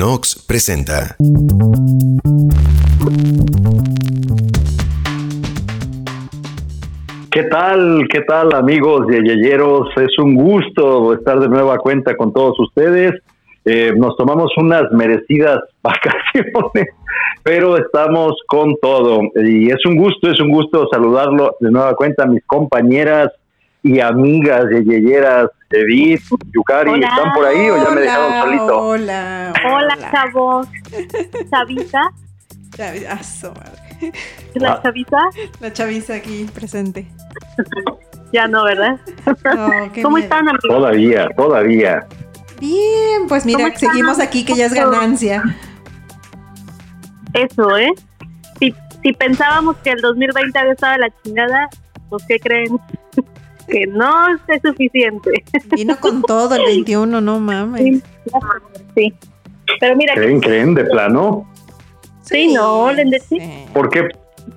Nox presenta. ¿Qué tal? ¿Qué tal amigos de Yeyeros? Es un gusto estar de nueva cuenta con todos ustedes. Eh, nos tomamos unas merecidas vacaciones, pero estamos con todo. Y es un gusto, es un gusto saludarlo de nueva cuenta a mis compañeras y amigas de Yeyeras, Edith, Yukari, ¿están por ahí o ya me dejaron solito? Hola, Hola, chavos. Chavita. Chavizazo, madre. ¿La Ah. chavita? La chaviza aquí presente. Ya no, ¿verdad? No, ¿Cómo miedo. están, amigos? Todavía, todavía. Bien, pues ¿Cómo mira, seguimos aquí que ya es ganancia. Eso, ¿eh? Si, si pensábamos que el 2020 había estado la chingada, pues ¿qué creen? Que no es suficiente. Vino con todo el 21, no mames. Sí. Pero mira, ¿Creen, creen de plano? Sí, no, le decí- sí. ¿Por qué?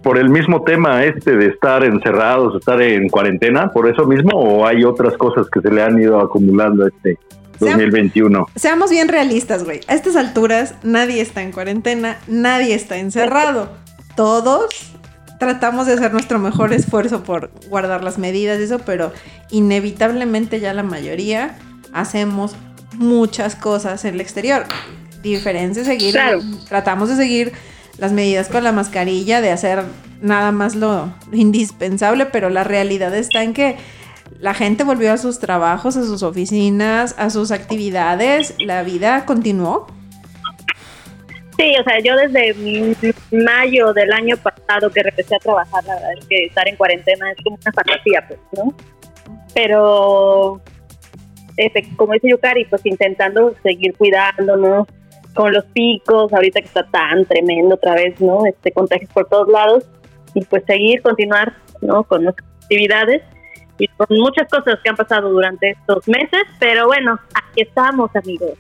¿Por el mismo tema este de estar encerrados, estar en cuarentena? ¿Por eso mismo o hay otras cosas que se le han ido acumulando este Seam- 2021? Seamos bien realistas, güey. A estas alturas nadie está en cuarentena, nadie está encerrado. Todos tratamos de hacer nuestro mejor esfuerzo por guardar las medidas y eso, pero inevitablemente ya la mayoría hacemos muchas cosas en el exterior. Diferencia seguir, Claro. tratamos de seguir las medidas con la mascarilla, de hacer nada más lo indispensable, pero la realidad está en que la gente volvió a sus trabajos, a sus oficinas, a sus actividades, la vida continuó. Sí, o sea, yo desde mayo del año pasado que empecé a trabajar, la verdad es que estar en cuarentena es como una fantasía, pues, ¿no? Pero, este, como dice Yukari, pues intentando seguir cuidándonos con los picos, ahorita que está tan tremendo otra vez, ¿no? Este, contagios por todos lados, y pues seguir, continuar, ¿no? Con nuestras actividades y con muchas cosas que han pasado durante estos meses, pero bueno, aquí estamos, amigos.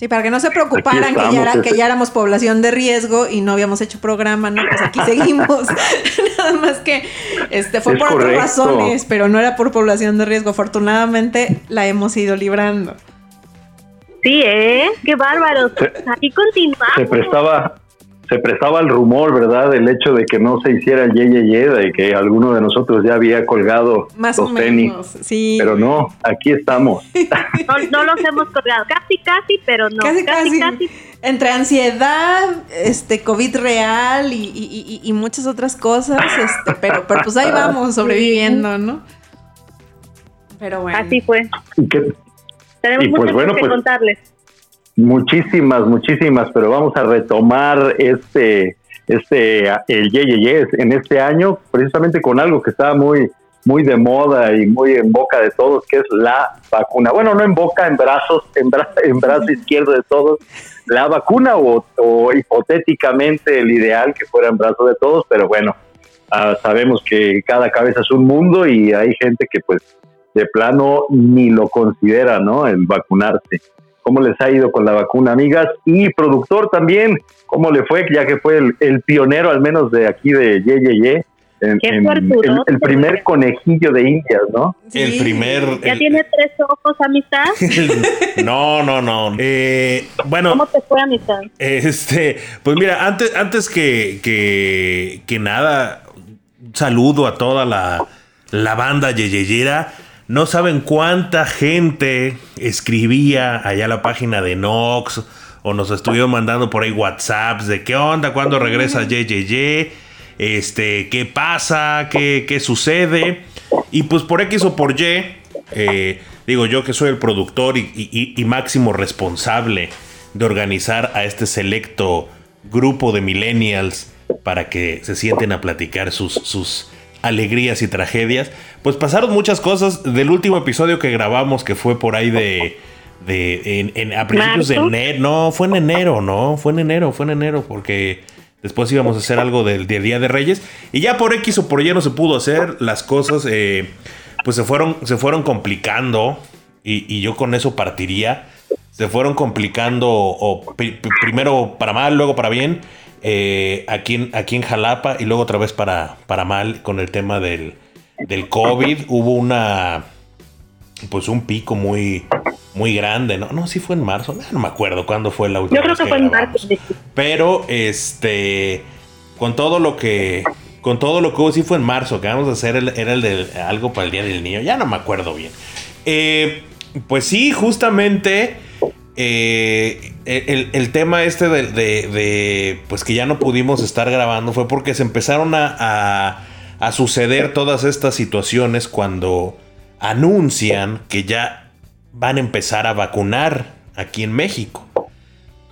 Sí, para que no se preocuparan que, ya era- que ya éramos población de riesgo y no habíamos hecho programa, ¿no? Pues aquí seguimos. Nada más que este fue Es por otras razones, pero no era por población de riesgo. Afortunadamente la hemos ido librando. Sí, ¿eh? ¡Qué bárbaros! Se- Aquí continuamos. Se prestaba se prestaba el rumor, ¿verdad? El hecho de que no se hiciera el ye, ye, ye, de que alguno de nosotros ya había colgado Más los o tenis. menos. Sí. Pero no, aquí estamos. No, no los hemos colgado. Casi, casi, pero no. Casi, Casi, casi. casi. Entre ansiedad, este, COVID real y, y- y- y muchas otras cosas, este, pero, pero pues ahí vamos sobreviviendo, ¿no? Pero bueno. Así fue. Y Tenemos Y pues muchas bueno, cosas que pues- contarles. Muchísimas, muchísimas, pero vamos a retomar este, este, el ye, ye, ye en este año, precisamente con algo que está muy, muy de moda y muy en boca de todos, que es la vacuna. Bueno, no en boca, en brazos, en, bra- en brazo izquierdo de todos, la vacuna o, o hipotéticamente el ideal que fuera en brazo de todos, pero bueno, ah, sabemos que cada cabeza es un mundo y hay gente que pues de plano ni lo considera, ¿no? El vacunarse. ¿Cómo les ha ido con la vacuna, amigas? Y productor también, ¿cómo le fue? Ya que fue el, el pionero, al menos de aquí de Ye Ye Ye, en- Qué en- el, el primer conejillo de Indias, ¿no? Sí. El primer. ¿Ya el- tiene tres ojos, amistad? no, no, no. Eh, bueno, ¿Cómo te fue, amistad? este, pues mira, antes, antes que, que, que nada, un saludo a toda la, la banda yeyeyera. No saben cuánta gente escribía allá la página de Nox o nos estuvieron mandando por ahí WhatsApps de qué onda, cuándo regresa Yeyeye, este, qué pasa, qué, qué sucede. Y pues por X o por Y, eh, digo yo que soy el productor y, y- y máximo responsable de organizar a este selecto grupo de millennials para que se sienten a platicar sus, sus alegrías y tragedias. Pues pasaron muchas cosas del último episodio que grabamos, que fue por ahí de... de en, en- a principios de enero. No, fue en enero, no, fue en enero, fue en enero, porque después íbamos a hacer algo del, del Día de Reyes. Y ya por X o por Y no se pudo hacer. Las cosas eh, pues se fueron, se fueron complicando. Y, y yo con eso partiría. Se fueron complicando o pri- pri- primero para mal, luego para bien. Eh, aquí, en, aquí en Jalapa y luego otra vez para, para mal con el tema del, del COVID. Hubo una, pues un pico muy, muy grande, ¿no? No, sí fue en marzo, no me acuerdo cuándo fue la última Yo creo que fue en marzo. Pero, este, con todo lo que, con todo lo que hubo, sí fue en marzo, que vamos a hacer, el- era el de algo para el Día del Niño, ya no me acuerdo bien. Eh, pues sí, justamente, eh, el, tema este de, pues que ya no pudimos estar grabando fue porque se empezaron a, a- a suceder todas estas situaciones cuando anuncian que ya van a empezar a vacunar aquí en México.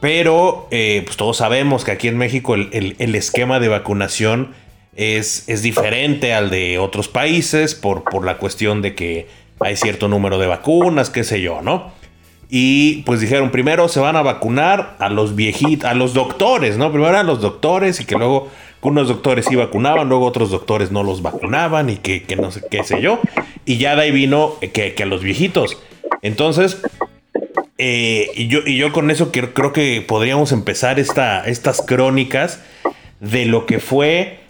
Pero eh, pues todos sabemos que aquí en México el, el- el esquema de vacunación es, es diferente al de otros países por, por la cuestión de que hay cierto número de vacunas, qué sé yo, ¿no? Y pues dijeron, primero se van a vacunar a los viejitos, a los doctores, ¿no? Primero a los doctores y que luego unos doctores sí vacunaban, luego otros doctores no los vacunaban y que, que no sé qué sé yo. Y ya de ahí vino que, que a los viejitos. Entonces, eh, y, yo, y yo con eso creo, creo que podríamos empezar esta, estas crónicas de lo que fue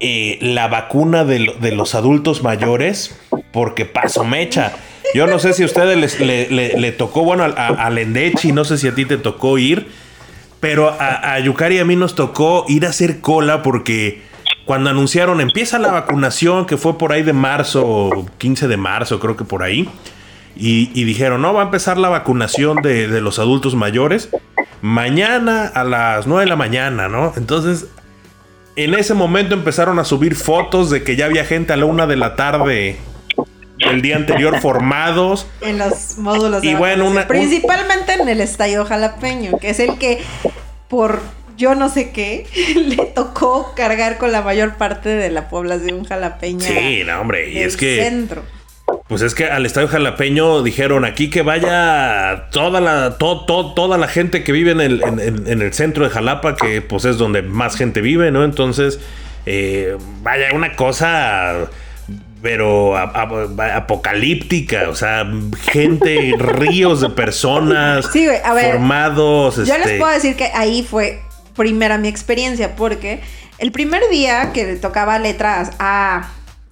eh, la vacuna de, de los adultos mayores, porque paso mecha. Yo no sé si a ustedes les- le, tocó, bueno, a, a, Lendechi, no sé si a ti te tocó ir, pero a, Yukari a mí nos tocó ir a hacer cola porque cuando anunciaron empieza la vacunación, que fue por ahí de marzo, 15 de marzo, creo que por ahí, y, y dijeron, no, va a empezar la vacunación de, de los adultos mayores mañana a las 9 de la mañana, ¿no? Entonces, en ese momento empezaron a subir fotos de que ya había gente a la una de la tarde del día anterior formados. En los módulos de Y bueno, un- Principalmente en el estadio jalapeño, que es el que por yo no sé qué le tocó cargar con la mayor parte de la población jalapeña. Sí, no, hombre, y es que... centro. Pues es que al estadio jalapeño dijeron aquí que vaya toda la, to- to- toda la gente que vive en el, en el centro de Jalapa, que pues es donde más gente vive, ¿no? Entonces, eh, vaya, una cosa, pero a- a- apocalíptica, o sea, gente, ríos de personas Sí, güey, a ver, formados. Yo este, les puedo decir que ahí fue primera mi experiencia, porque el primer día que le tocaba letras A,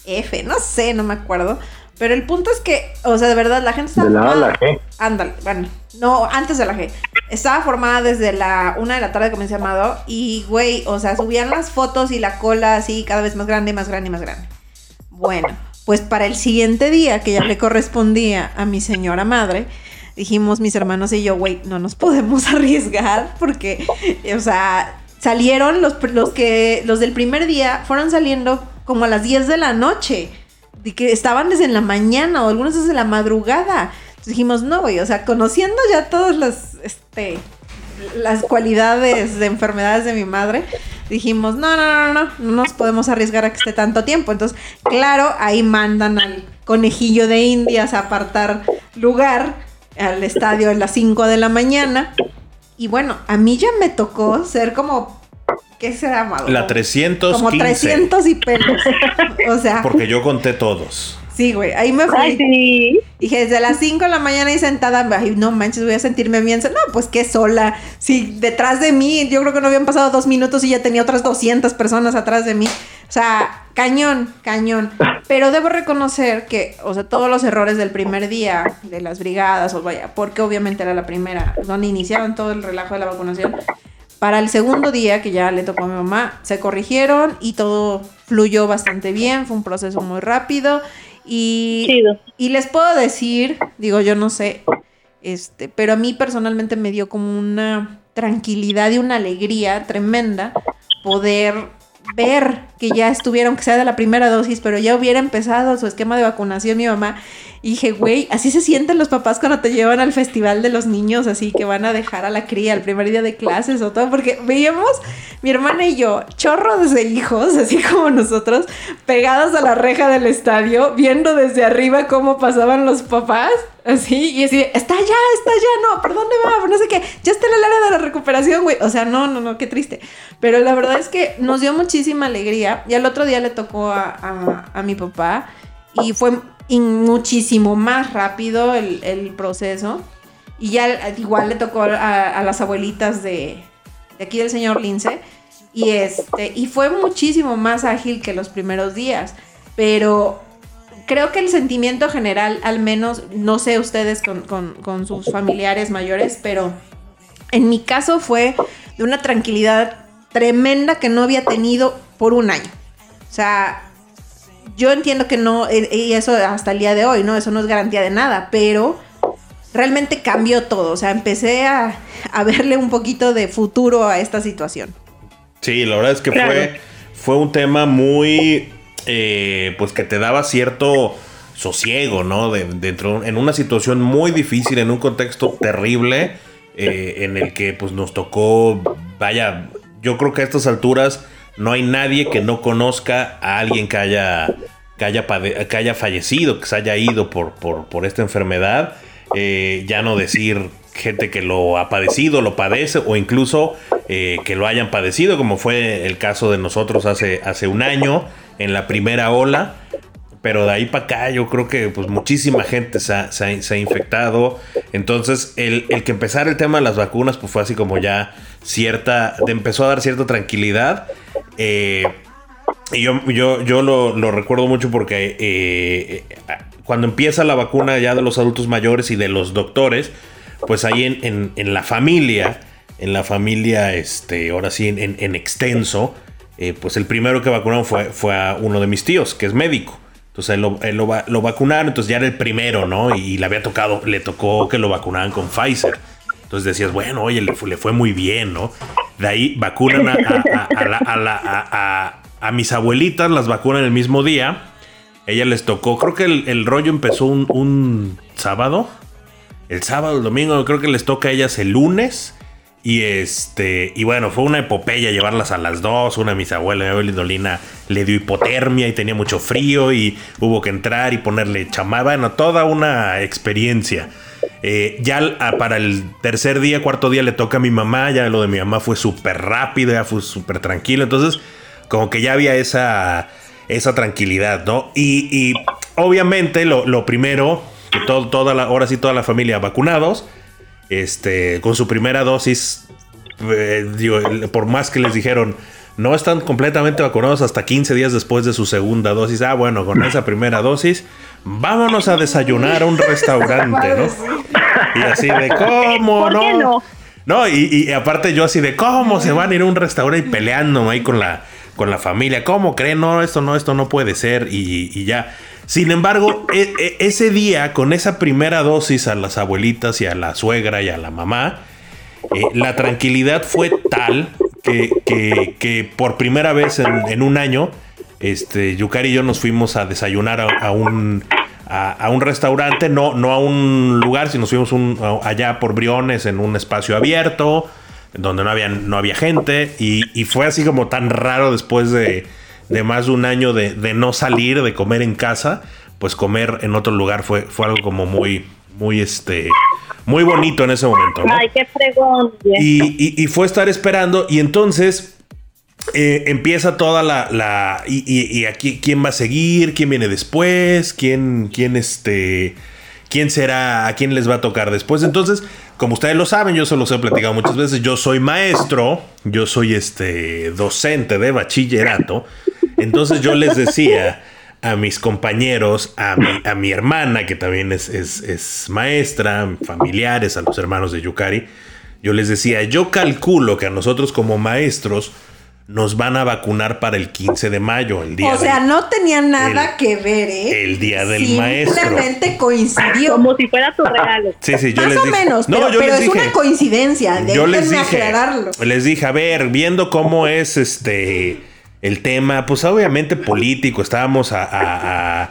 F, no sé, no me acuerdo. Pero el punto es que, o sea, de verdad, la gente estaba De la A a la G. Ándale, bueno, no, antes de la G. Estaba formada desde la una de la tarde, como se llamado, y güey, o sea, subían las fotos y la cola así cada vez más grande, más grande y más grande. Bueno, pues para el siguiente día, que ya le correspondía a mi señora madre, dijimos mis hermanos y yo, güey, no nos podemos arriesgar porque, o sea, salieron los, los que, los del primer día fueron saliendo como a las 10 de la noche, de que estaban desde la mañana o algunos desde la madrugada. Entonces dijimos, no, güey, o sea, conociendo ya todas las, este, las cualidades de enfermedades de mi madre, dijimos, no, no, no, no, no nos podemos arriesgar a que esté tanto tiempo. Entonces, claro, ahí mandan al conejillo de indias a apartar lugar al estadio a las 5 de la mañana. Y bueno, a mí ya me tocó ser como, ¿qué será, Amado? La 315. Como 300 y pelos. O sea, Porque yo conté todos. Sí, güey, ahí me fui. Ay, sí. Dije, desde las 5 de la mañana ahí sentada, ay, no manches, voy a sentirme bien. No, pues qué sola. Si detrás de mí, yo creo que no habían pasado dos minutos y ya tenía otras 200 personas atrás de mí. O sea, cañón, cañón. Pero debo reconocer que, o sea, todos los errores del primer día de las brigadas, o vaya, porque obviamente era la primera, donde iniciaban todo el relajo de la vacunación. Para el segundo día, que ya le tocó a mi mamá, se corrigieron y todo fluyó bastante bien. Fue un proceso muy rápido. Y Chido. y les puedo decir, digo, yo no sé, este, pero a mí personalmente me dio como una tranquilidad y una alegría tremenda poder ver que ya estuvieron, que sea de la primera dosis, pero ya hubiera empezado su esquema de vacunación mi mamá. Y dije, güey, así se sienten los papás cuando te llevan al festival de los niños, así que van a dejar a la cría el primer día de clases o todo, porque veíamos, mi hermana y yo, chorros de hijos, así como nosotros, pegados a la reja del estadio, viendo desde arriba cómo pasaban los papás, así, y así, está allá, está allá, no, ¿por dónde va? No sé qué, ya está en el área de la recuperación, güey. O sea, no, no, no, qué triste. Pero la verdad es que nos dio muchísima alegría. Y al otro día le tocó a, a- a mi papá y fue in- muchísimo más rápido el, proceso. Y ya igual le tocó a, las abuelitas de, de aquí del señor Lince. Y este, y fue muchísimo más ágil que los primeros días. Pero creo que el sentimiento general, al menos, no sé ustedes con, con, con sus familiares mayores, pero en mi caso fue de una tranquilidad tremenda que no había tenido por un año. O sea, yo entiendo que no, eh, y eso hasta el día de hoy, ¿no? Eso no es garantía de nada, pero realmente cambió todo. O sea, empecé a, a verle un poquito de futuro a esta situación. Sí, la verdad es que fue, fue un tema muy, eh, pues que te daba cierto sosiego, ¿no? De, dentro, en una situación muy difícil, en un contexto terrible, eh, en el que pues nos tocó, vaya, yo creo que a estas alturas no hay nadie que no conozca a alguien que haya, que haya, fallecido, que se haya ido por, por, por esta enfermedad. Eh, ya no decir gente que lo ha padecido, lo padece o incluso eh, que lo hayan padecido, como fue el caso de nosotros hace, hace un año en la primera ola. Pero de ahí para acá yo creo que pues muchísima gente se ha, infectado. Entonces el, que empezara el tema de las vacunas pues fue así como ya cierta, empezó a dar cierta tranquilidad. Eh, y yo, yo, yo lo, recuerdo mucho porque eh, cuando empieza la vacuna ya de los adultos mayores y de los doctores, pues ahí en, en, la familia, en la familia, este, ahora sí, en, extenso, eh, pues el primero que vacunaron fue, fue a uno de mis tíos, que es médico. Entonces él lo, lo, vacunaron, entonces ya era el primero, ¿no? Y le había tocado, le tocó que lo vacunaran con Pfizer. Entonces decías, bueno, oye, le fue, muy bien, ¿no? De ahí vacunan a, mis abuelitas, las vacunan el mismo día. Ella les tocó, creo que el, el rollo empezó un, un sábado el sábado, el domingo, creo que les toca a ellas el lunes. Y este, y bueno, fue una epopeya llevarlas a las dos. Una de mis abuelas, mi abuela le dio hipotermia y tenía mucho frío y hubo que entrar y ponerle chamada. Bueno, toda una experiencia. Eh, ya para el tercer día, cuarto día le toca a mi mamá. Ya lo de mi mamá fue súper rápido, ya fue súper tranquilo. Entonces, como que ya había esa, esa tranquilidad, ¿no? Y, obviamente lo, lo primero toda la, ahora sí toda la familia vacunados, este, con su primera dosis, eh, por más que les dijeron, no están completamente vacunados hasta 15 días después de su segunda dosis. Ah, bueno, con esa primera dosis, vámonos a desayunar a un restaurante, ¿no? Y así de, ¿cómo no? no? y, aparte yo así de, ¿cómo se van a ir a un restaurante y peleando ahí con la, con la familia? ¿Cómo creen? No, esto no, esto no puede ser. Y, y ya. Sin embargo, e, e, ese día, con esa primera dosis a las abuelitas y a la suegra y a la mamá, eh, la tranquilidad fue tal que, por primera vez en, un año, este, Yukari y yo nos fuimos a desayunar a, un, a, un restaurante, no, no a un lugar, sino fuimos un, allá por Briones en un espacio abierto, donde no había, no había gente, y fue así como tan raro después de de más de un año de, no salir, de comer en casa, pues comer en otro lugar fue, fue algo como muy, muy este, muy bonito en ese momento. Ay, qué fregón. Y, fue estar esperando y entonces eh, empieza toda la, la y, aquí quién va a seguir, quién viene después, quién, quién este, quién será, a quién les va a tocar después. Entonces, como ustedes lo saben, yo se los he platicado muchas veces, yo soy maestro, yo soy este docente de bachillerato. Entonces yo les decía a mis compañeros, a mi, a mi hermana, que también es, es, maestra, familiares, a los hermanos de Yukari, yo les decía, yo calculo que a nosotros como maestros nos van a vacunar para el 15 de mayo, el día. O sea, no tenía nada que ver, ¿eh? El día del maestro. Simplemente coincidió. Como si fuera tu regalo. Sí, sí, yo Más o menos, pero, es una coincidencia. Yo les dije, aclararlo. les dije, a ver, viendo cómo es este el tema, pues obviamente político, estábamos a,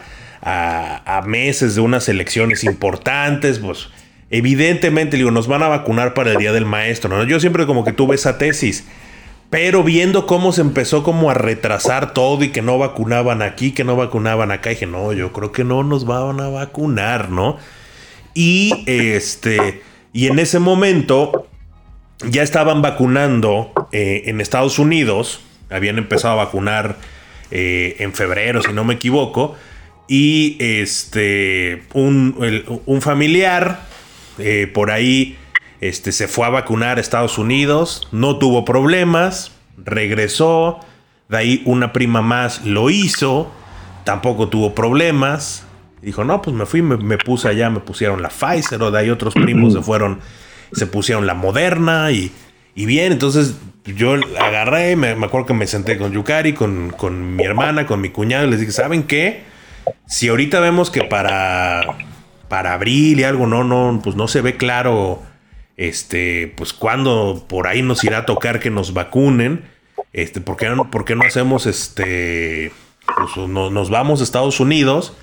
meses de unas elecciones importantes, pues evidentemente, digo, nos van a vacunar para el Día del Maestro, ¿no? Yo siempre como que tuve esa tesis, pero viendo cómo se empezó como a retrasar todo y que no vacunaban aquí, que no vacunaban acá, dije, no, yo creo que no nos van a vacunar, ¿no? Y este, y en ese momento ya estaban vacunando eh, en Estados Unidos, habían empezado a vacunar eh, en febrero, si no me equivoco. Y este, un, familiar eh, por ahí este, se fue a vacunar a Estados Unidos, no tuvo problemas, regresó. De ahí una prima más lo hizo, tampoco tuvo problemas. Dijo, no, pues me fui, me, me puse allá, me pusieron la Pfizer, o de ahí otros primos se fueron, se pusieron la Moderna y, y bien, entonces yo agarré, me, acuerdo que me senté con Yukari, con, con mi hermana, con mi cuñado, y les dije, ¿saben qué? Si ahorita vemos que para, para abril y algo no, no, pues no se ve claro, este, pues cuando por ahí nos irá a tocar que nos vacunen, este, ¿por qué no, hacemos este, pues no- nos vamos a Estados Unidos,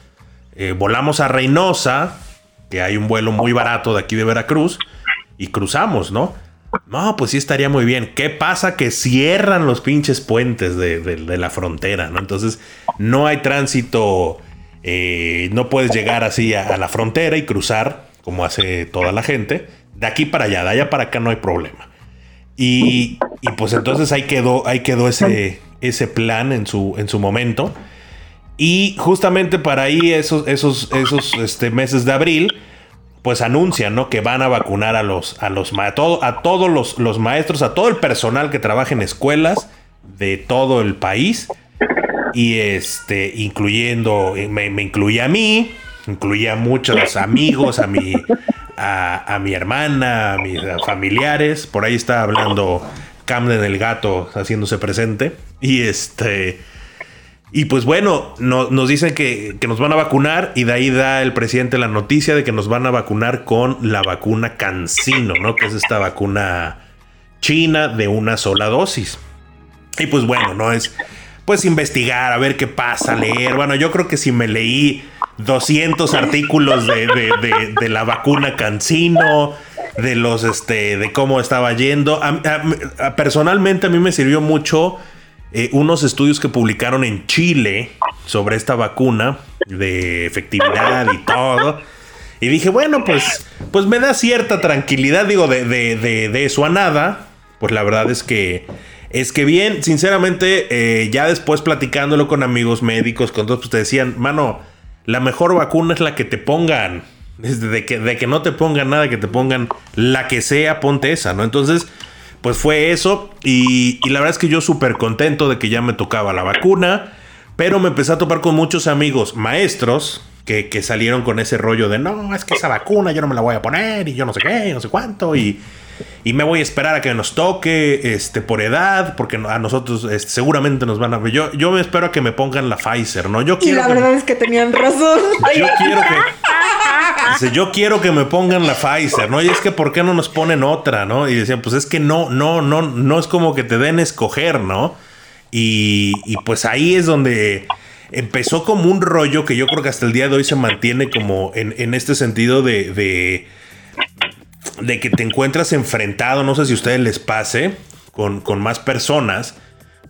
eh, volamos a Reynosa, que hay un vuelo muy barato de aquí de Veracruz, y cruzamos, ¿no? No, pues sí estaría muy bien. ¿Qué pasa? Que cierran los pinches puentes de, la frontera, ¿no? Entonces no hay tránsito, eh, no puedes llegar así a, la frontera y cruzar como hace toda la gente. De aquí para allá, de allá para acá no hay problema. Y, pues entonces ahí quedó, ahí quedó ese, plan en su, en su momento. Y justamente para ahí esos este, meses de abril, pues anuncian, ¿no? Que van a vacunar a los, a los a, todo- a todos los, los maestros, a todo el personal que trabaja en escuelas de todo el país. Y este, incluyendo, me, me incluía a mí, incluía a muchos amigos, a mi, a mi hermana, a mis familiares. Por ahí está hablando Camden el gato haciéndose presente. Y este. Y pues bueno, no- nos dicen que, que nos van a vacunar y de ahí da el presidente la noticia de que nos van a vacunar con la vacuna Cancino, ¿no? Que es esta vacuna china de una sola dosis. Y pues bueno, no es pues investigar, a ver qué pasa, leer. Bueno, yo creo que si me leí 200 artículos de, de- de- la vacuna Cancino, de los, este, de cómo estaba yendo. Personalmente a mí me sirvió mucho eh, unos estudios que publicaron en Chile sobre esta vacuna de efectividad y todo. Y dije, bueno, pues, pues me da cierta tranquilidad, digo, de, de, de, de eso a nada. Pues la verdad es que, es que bien, sinceramente, eh, ya después platicándolo con amigos médicos, con todos, pues te decían, mano, la mejor vacuna es la que te pongan. Desde de que, de que no te pongan nada, que te pongan la que sea, ponte esa, ¿no? Entonces, pues fue eso. Y, y la verdad es que yo súper contento de que ya me tocaba la vacuna. Pero me empecé a topar con muchos amigos maestros que, que salieron con ese rollo de no, es que esa vacuna yo no me la voy a poner y yo no sé qué, y no sé cuánto. Y, y me voy a esperar a que nos toque este, por edad, porque a nosotros este, seguramente nos van a. Yo, yo me espero a que me pongan la Pfizer, ¿no? Yo Y quiero la que- verdad es que tenían razón. yo quiero que. Dice, yo quiero que me pongan la Pfizer, ¿no? Y es que ¿por qué no nos ponen otra, no? Y decían, pues es que no, no, no, no es como que te den escoger, ¿no? Y, pues ahí es donde empezó como un rollo que yo creo que hasta el día de hoy se mantiene como en, este sentido de, de, de que te encuentras enfrentado, no sé si a ustedes les pase, con, con más personas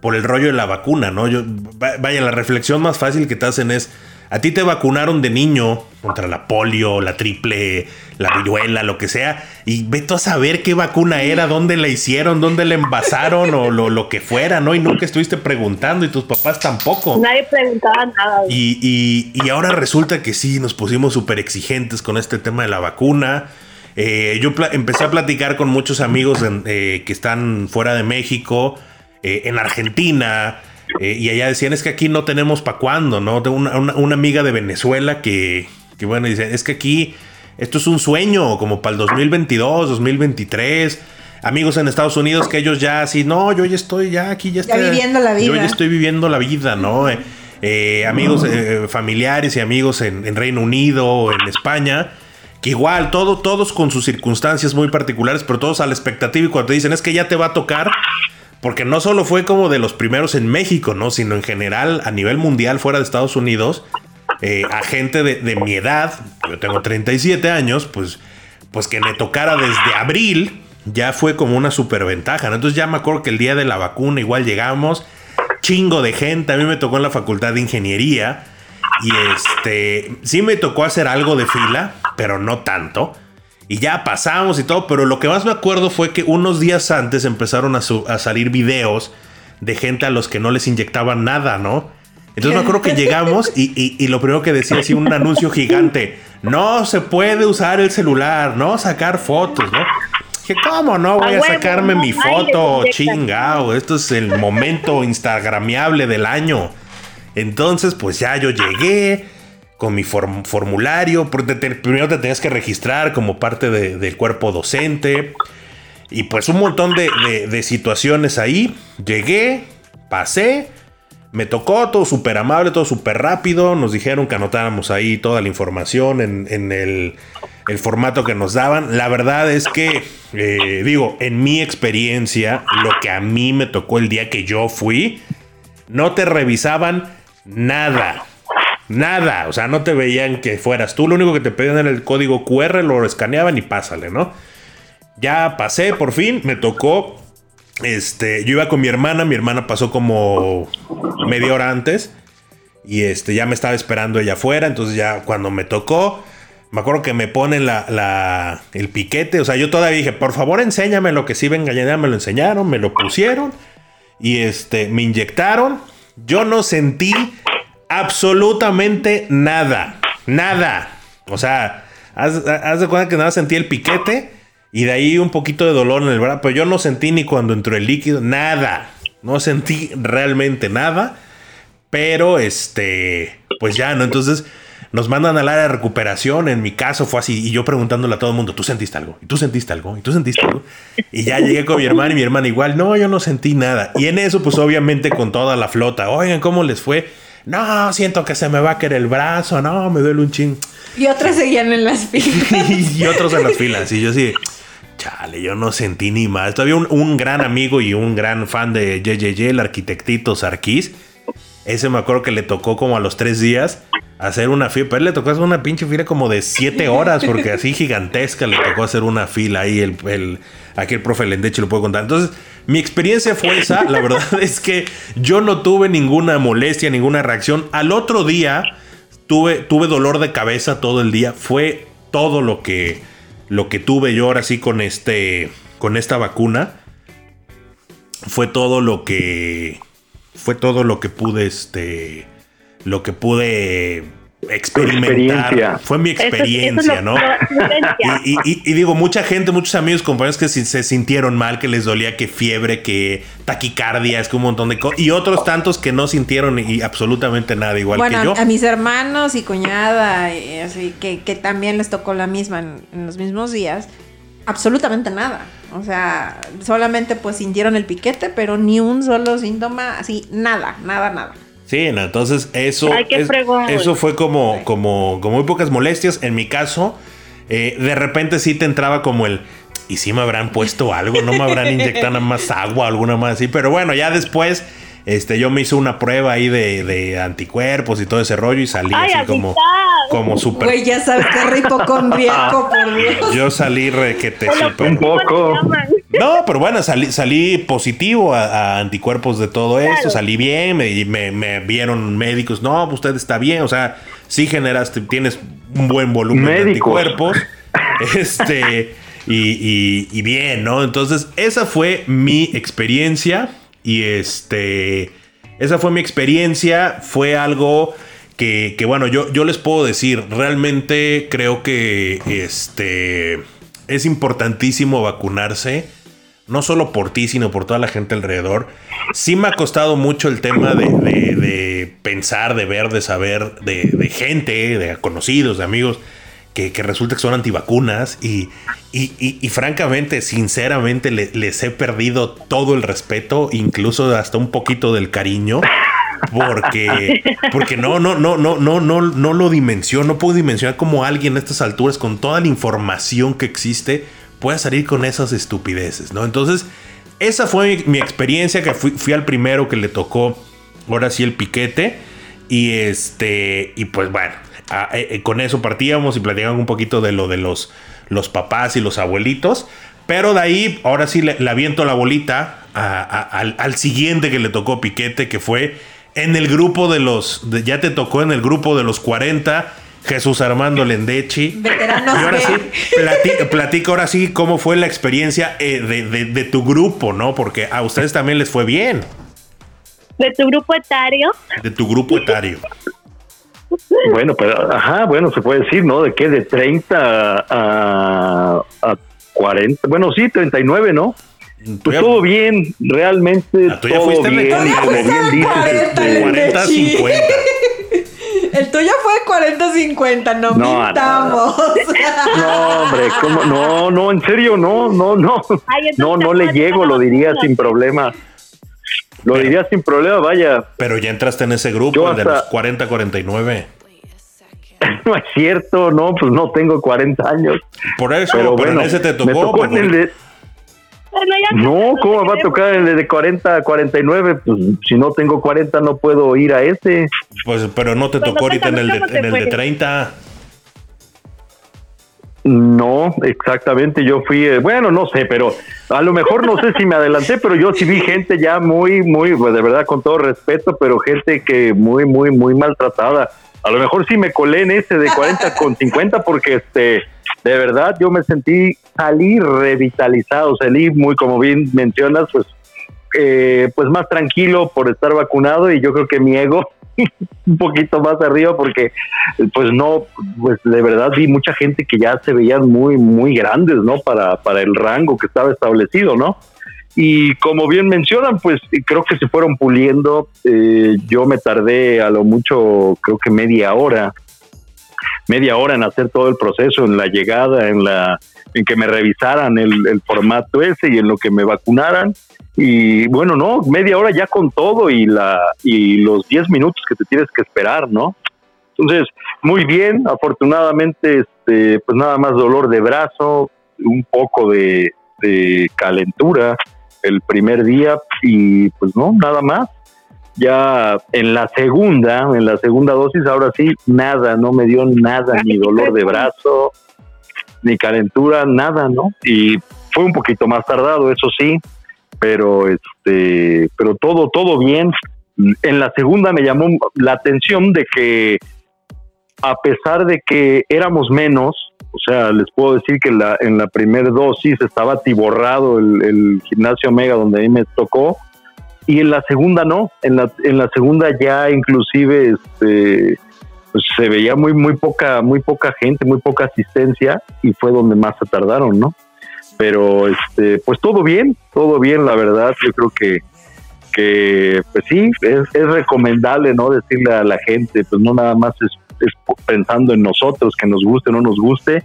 por el rollo de la vacuna, ¿no? Yo, va- vaya, la reflexión más fácil que te hacen es, a ti te vacunaron de niño contra la polio, la triple, la viruela, lo que sea, y ve tú a saber qué vacuna era, dónde la hicieron, dónde la envasaron o lo, lo que fuera, ¿no? Y nunca estuviste preguntando y tus papás tampoco. Nadie preguntaba nada. Y, y- y ahora resulta que sí, nos pusimos súper exigentes con este tema de la vacuna. Eh, yo empecé a platicar con muchos amigos en- eh, que están fuera de México, eh, en Argentina, eh, y allá decían, es que aquí no tenemos para cuándo, ¿no? Tengo una, una- una amiga de Venezuela que, que, bueno, dice, es que aquí esto es un sueño, como para el 2022, 2023. Amigos en Estados Unidos que ellos ya así, no, yo ya estoy ya aquí, ya, Ya estoy- viviendo la Yo vida. ya estoy viviendo la vida, ¿no? Eh, eh, amigos eh, familiares y amigos en, en Reino Unido, en España, que igual, todo, todos con sus circunstancias muy particulares, pero todos a la expectativa y cuando te dicen es que ya te va a tocar, porque no solo fue como de los primeros en México, ¿no? Sino en general a nivel mundial fuera de Estados Unidos, eh, a gente de, mi edad, yo tengo 37 años, pues, pues que me tocara desde abril, ya fue como una superventaja, ¿no? Entonces ya me acuerdo que el día de la vacuna igual llegamos, chingo de gente, a mí me tocó en la facultad de ingeniería y este, sí me tocó hacer algo de fila, pero no tanto. Y ya pasamos y todo, pero lo que más me acuerdo fue que unos días antes empezaron a, salir videos de gente a los que no les inyectaban nada, ¿no? Entonces me acuerdo que llegamos y, y- y lo primero que decía así un anuncio gigante, no se puede usar el celular, no sacar fotos, ¿no? Dije, ¿cómo no voy A sacarme mi foto? Chingao, esto es el momento instagramiable del año. Entonces, pues ya yo llegué con mi formulario. primero te tenías que registrar como parte del cuerpo docente. Y pues un montón de, situaciones ahí. Llegué, pasé, me tocó todo súper amable, todo súper rápido. Nos dijeron que anotáramos ahí toda la información en, el, formato que nos daban. La verdad es que, eh, digo, en mi experiencia, lo que a mí me tocó el día que yo fui, no te revisaban nada. Nada, o sea, no te veían que fueras tú. Lo único que te pedían era el código QR, lo escaneaban y pásale, ¿no? Ya pasé, por fin, me tocó. Este, yo iba con mi hermana, mi hermana pasó como media hora antes. Y este, ya me estaba esperando ella afuera. Entonces, ya cuando me tocó, me acuerdo que me ponen la, el piquete. O sea, yo todavía dije, por favor, enséñame lo que sí venga, ya me lo enseñaron, me lo pusieron. Y este, me inyectaron. Yo no sentí absolutamente nada. Nada. O sea, haz, de cuenta que nada sentí el piquete y de ahí un poquito de dolor en el brazo. Pero yo no sentí ni cuando entró el líquido, nada. No sentí realmente nada. Pero este, pues ya, ¿no? Entonces nos mandan al área de recuperación. En mi caso fue así. Y yo preguntándole a todo el mundo, ¿tú sentiste algo? ¿Y tú sentiste algo? ¿Y tú sentiste algo? Y ya llegué con mi hermana y mi hermana igual, no, yo no sentí nada. Y en eso, pues obviamente con toda la flota, oigan, ¿cómo les fue? No, siento que se me va a caer el brazo, no, me duele un ching. Y otros seguían en las filas. y otros en las filas. Y yo sí, chale, yo no sentí ni más. Todavía un, gran amigo y un gran fan de JJJ, el arquitectito Sarkis. Ese me acuerdo que le tocó como a los tres días hacer una fila. Pero él le tocó hacer una pinche fila como de siete horas, porque así gigantesca le tocó hacer una fila ahí. El, el, aquí el profe Lendeche lo puede contar. Entonces, mi experiencia fue esa. La verdad es que yo no tuve ninguna molestia, ninguna reacción. Al otro día tuve, tuve dolor de cabeza todo el día. Fue todo lo que, lo que tuve yo ahora sí con, este, con esta vacuna. Fue todo lo que. Fue todo lo que pude. Este. Lo que pude experimentar. Fue mi experiencia, ¿no? Y, digo, mucha gente, muchos amigos, compañeros que se sintieron mal, que les dolía que fiebre, que taquicardia, es que un montón de cosas. Y otros tantos que no sintieron y absolutamente nada, igual que yo. A mis hermanos y cuñada, y así, que, que, también les tocó la misma en los mismos días. Absolutamente nada. O sea, solamente pues sintieron el piquete, pero ni un solo síntoma, así, nada, nada, nada. Sí, entonces eso, eso fue como, como, como muy pocas molestias. En mi caso, eh, de repente sí te entraba como el, ¿y si me habrán puesto algo? ¿No me habrán inyectado más agua, alguna más así? Pero bueno, ya después este, yo me hice una prueba ahí de, anticuerpos y todo ese rollo y salí así como, como súper. Güey, ya sabes que es hipocondriaco, por Dios. Yo salí requete súper. Un poco. No, pero bueno, salí, salí positivo a, anticuerpos de todo esto, salí bien, me, me, vieron médicos, no, pues usted está bien, o sea, sí generaste, tienes un buen volumen de anticuerpos. Este, y, y bien, ¿no? Entonces, esa fue mi experiencia. Y este, esa fue mi experiencia, fue algo que, bueno, yo, yo les puedo decir, realmente creo que este, es importantísimo vacunarse, no solo por ti, sino por toda la gente alrededor. Sí me ha costado mucho el tema de, pensar, de ver, de saber, de, gente, de conocidos, de amigos que, resulta que son antivacunas y, y, francamente, sinceramente, les he perdido todo el respeto, incluso hasta un poquito del cariño. Porque, porque no, no, no, no, no, no, no lo dimensiono, no puedo dimensionar cómo alguien a estas alturas, con toda la información que existe, pueda salir con esas estupideces, ¿no? Entonces, esa fue mi, experiencia, que fui, al primero que le tocó, ahora sí, el piquete. Y este, y pues bueno, eh, eh, con eso partíamos y platicamos un poquito de lo de los, los papás y los abuelitos. Pero de ahí, ahora sí le, aviento la bolita al, siguiente que le tocó Piquete, que fue en el grupo de los. ya te tocó en el grupo de los 40. Jesús Armando Lendechi. Veteranos. Y ahora sí, platica, ahora sí cómo fue la experiencia eh, de, de, tu grupo, ¿no? Porque a ustedes también les fue bien. ¿De tu grupo etario? De tu grupo etario. Bueno, pero, ajá, bueno, se puede decir, ¿no? De qué, de 30 a, a 40, bueno, sí, 39, ¿no? Pues todo bien, realmente ah, todo bien, como bien dices. 40, 50. El tuyo fue 40-50, no, No, mintamos. No, hombre, ¿cómo? No, no, en serio, no, no, no. Ay, No, no le ¿cuál llego, lo diría sin problema. Lo diría sin problema, vaya. Pero ya entraste en ese grupo, el de los 40-49. No es cierto, no, pues no tengo 40 años. Por eso, Pero pero, bueno, en ese te tocó. me tocó pues, en el de... No, ¿cómo va a tocar el de 40 a 49? Pues si no tengo 40 no puedo ir a ese. pues, pero no te tocó ahorita en el, de, en te el de fue. 30. No, exactamente, yo fui, eh, bueno, no sé, pero a lo mejor no sé si me adelanté, pero yo sí vi gente ya muy, muy, pues, de verdad, con todo respeto, pero gente que muy, muy, muy maltratada. A lo mejor sí me colé en ese de 40 con 50 porque, este, de verdad, yo me sentí, salí revitalizado, salí muy, como bien mencionas, pues, eh, pues más tranquilo por estar vacunado y yo creo que mi ego un poquito más arriba porque pues no, pues de verdad vi mucha gente que ya se veían muy, muy grandes, ¿no? Para, para el rango que estaba establecido, ¿no? Y como bien mencionan, pues creo que se fueron puliendo. Eh, yo me tardé a lo mucho, creo que media hora, media hora en hacer todo el proceso, en la llegada, en la, en que me revisaran el, el formato ese y en lo que me vacunaran. Y bueno, no, media hora ya con todo y la y los 10 minutos que te tienes que esperar, ¿no? Entonces, muy bien, afortunadamente, este, pues nada más dolor de brazo, un poco de, de calentura el primer día y pues no, nada más. Ya en la segunda, en la segunda dosis, ahora sí, nada, no me dio nada, ni dolor de brazo, ni calentura, nada, ¿no? Y fue un poquito más tardado, eso sí, pero este, pero todo, todo bien. En la segunda me llamó la atención de que a pesar de que éramos menos, o sea, les puedo decir que la, en la primera dosis estaba atiborrado el, el gimnasio Omega donde a mí me tocó, y en la segunda no, en la, en la segunda ya inclusive este, pues se veía muy, muy poca, muy poca gente, muy poca asistencia, y fue donde más se tardaron, ¿no? Pero este, pues todo bien, todo bien, la verdad, yo creo que que pues sí, es, es recomendable, ¿no? Decirle a la gente, pues no nada más es, es pensando en nosotros, que nos guste o no nos guste,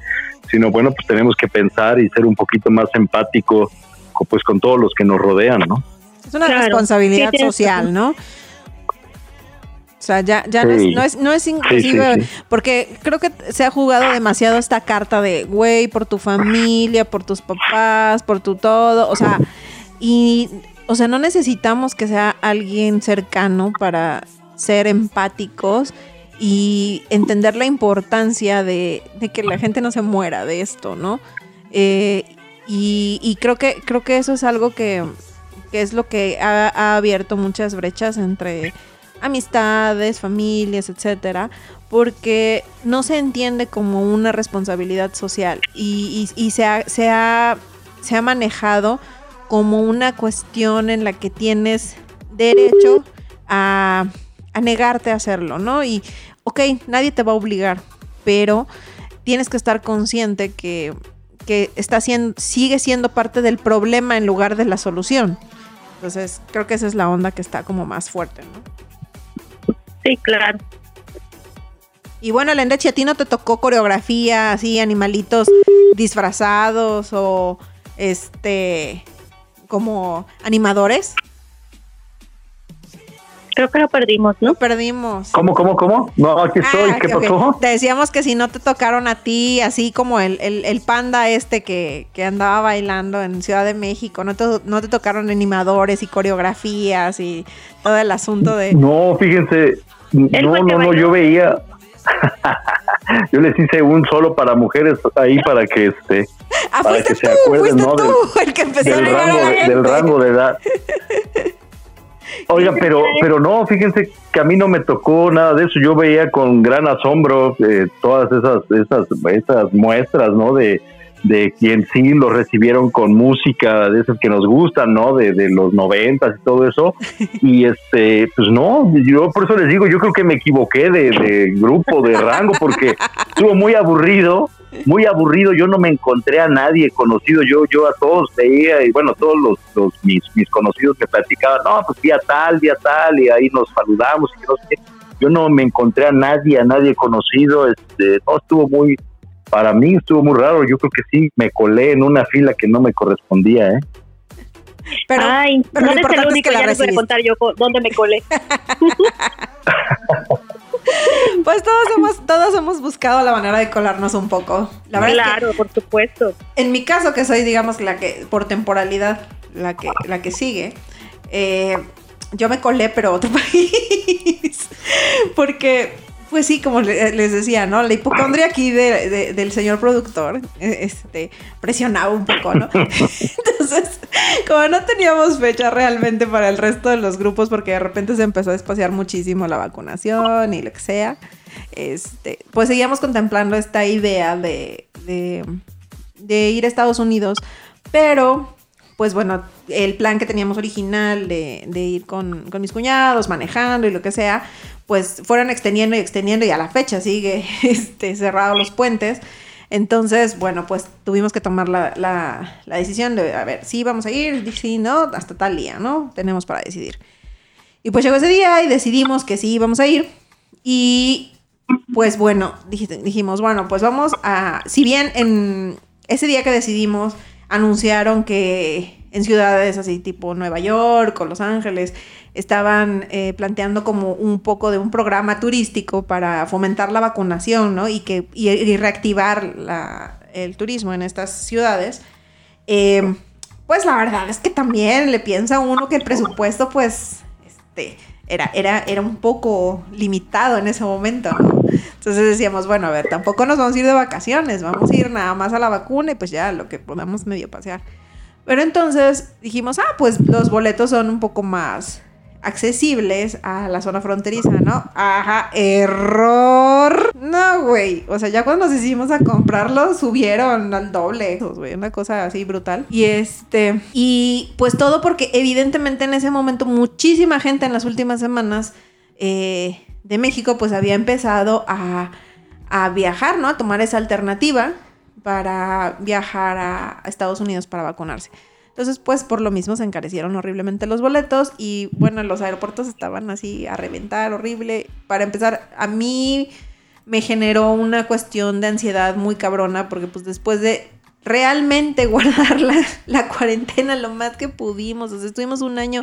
sino bueno, pues tenemos que pensar y ser un poquito más empático co- pues con todos los que nos rodean, ¿no? Es una Claro, responsabilidad sí, social. ¿no? O sea, ya, ya no, es, no es, no es inclusive, sí, sí. porque creo que se ha jugado demasiado esta carta de, güey, por tu familia, por tus papás, por tu todo, o sea, y, o sea, no necesitamos que sea alguien cercano para ser empáticos y entender la importancia de, de que la gente no se muera de esto, ¿no? Eh, y, y creo que creo que eso es algo que, que es lo que ha, ha abierto muchas brechas entre amistades, familias, etcétera, porque no se entiende como una responsabilidad social y, se, ha, se, ha, manejado como una cuestión en la que tienes derecho a, a negarte a hacerlo, ¿no? Y, ok, nadie te va a obligar, pero tienes que estar consciente que, que está siendo, sigue siendo parte del problema en lugar de la solución. Entonces, creo que esa es la onda que está como más fuerte, ¿no? Sí, claro. Y bueno, Lendechi, ¿a ti no te tocó coreografía, así, animalitos disfrazados o este como animadores? Creo que lo perdimos, Lo ¿no? perdimos. ¿Cómo, cómo, cómo? No, aquí estoy, Ah, ¿qué ok. pasó? Te decíamos que si no te tocaron a ti, así como el, el- el panda este que, que andaba bailando en Ciudad de México, no te, no te tocaron animadores y coreografías y todo el asunto de... No, fíjense, no, no, no, yo veía, yo les hice un solo para mujeres ahí para que este, Ah, para que se acuerden, ¿no? tú el que empezó del a rango, del rango de edad. Oiga, pero, pero no, fíjense que a mí no me tocó nada de eso. Yo veía con gran asombro eh, todas esas, esas, esas muestras, ¿no? De, de quien sí los recibieron con música de esas que nos gustan, ¿no? De, de los noventas y todo eso. Y este, pues no, yo por eso les digo, yo creo que me equivoqué de, de grupo, de rango, porque estuvo muy aburrido, muy aburrido. Yo no me encontré a nadie conocido. Yo, yo a todos veía y bueno, todos los, los mis, mis conocidos me platicaban, no, pues día tal, día tal, y ahí nos saludamos y no sé qué. yo no me encontré a nadie, a nadie conocido, este, no estuvo muy, para mí estuvo muy raro, yo creo que sí, me colé en una fila que no me correspondía, ¿eh? Pero, Ay, no eres el único, ya les voy a contar yo dónde me colé. Pues todos hemos, todos hemos buscado la manera de colarnos un poco. La verdad claro, por supuesto. En mi caso, que soy, digamos, la que, por temporalidad, la que, la que sigue, eh, yo me colé, pero a otro país. Porque pues sí, como les decía, ¿no? La hipocondria aquí del señor productor eh, este, presionaba un poco, ¿no? Entonces, como no teníamos fecha realmente para el resto de los grupos, porque de repente se empezó a espaciar muchísimo la vacunación y lo que sea, este, pues seguíamos contemplando esta idea de, de ir a Estados Unidos, pero pues bueno, el plan que teníamos original de, de ir con, con, mis cuñados, manejando y lo que sea, pues fueron extendiendo y extendiendo y a la fecha sigue este, cerrado los puentes. Entonces, bueno, pues tuvimos que tomar la, la, la, decisión de, a ver, sí vamos a ir, sí, no, hasta tal día, ¿no? Tenemos para decidir. Y pues llegó ese día y decidimos que sí íbamos a ir. Y pues bueno, dijimos, bueno, pues vamos a, si bien en ese día que decidimos, anunciaron que en ciudades así tipo Nueva York o Los Ángeles estaban eh, planteando como un poco de un programa turístico para fomentar la vacunación, ¿no? Y, que, y, reactivar el turismo en estas ciudades. Eh, pues la verdad es que también le piensa uno que el presupuesto, pues, este, era, era, era un poco limitado en ese momento, ¿no? Entonces decíamos, bueno, a ver, tampoco nos vamos a ir de vacaciones, vamos a ir nada más a la vacuna y pues ya lo que podamos medio pasear. Pero entonces dijimos, ah, pues los boletos son un poco más accesibles a la zona fronteriza, ¿no? Ajá, error. No, güey. O sea, ya cuando nos hicimos a comprarlo, subieron al doble. Güey, una cosa así brutal. Y este, y pues todo porque evidentemente en ese momento muchísima gente en las últimas semanas eh, de México pues había empezado a, a viajar, ¿no? A tomar esa alternativa para viajar a Estados Unidos para vacunarse. Entonces, pues por lo mismo se encarecieron horriblemente los boletos y bueno, los aeropuertos estaban así a reventar, horrible. Para empezar, a mí me generó una cuestión de ansiedad muy cabrona porque pues después de realmente guardar la, cuarentena lo más que pudimos, o sea, estuvimos un año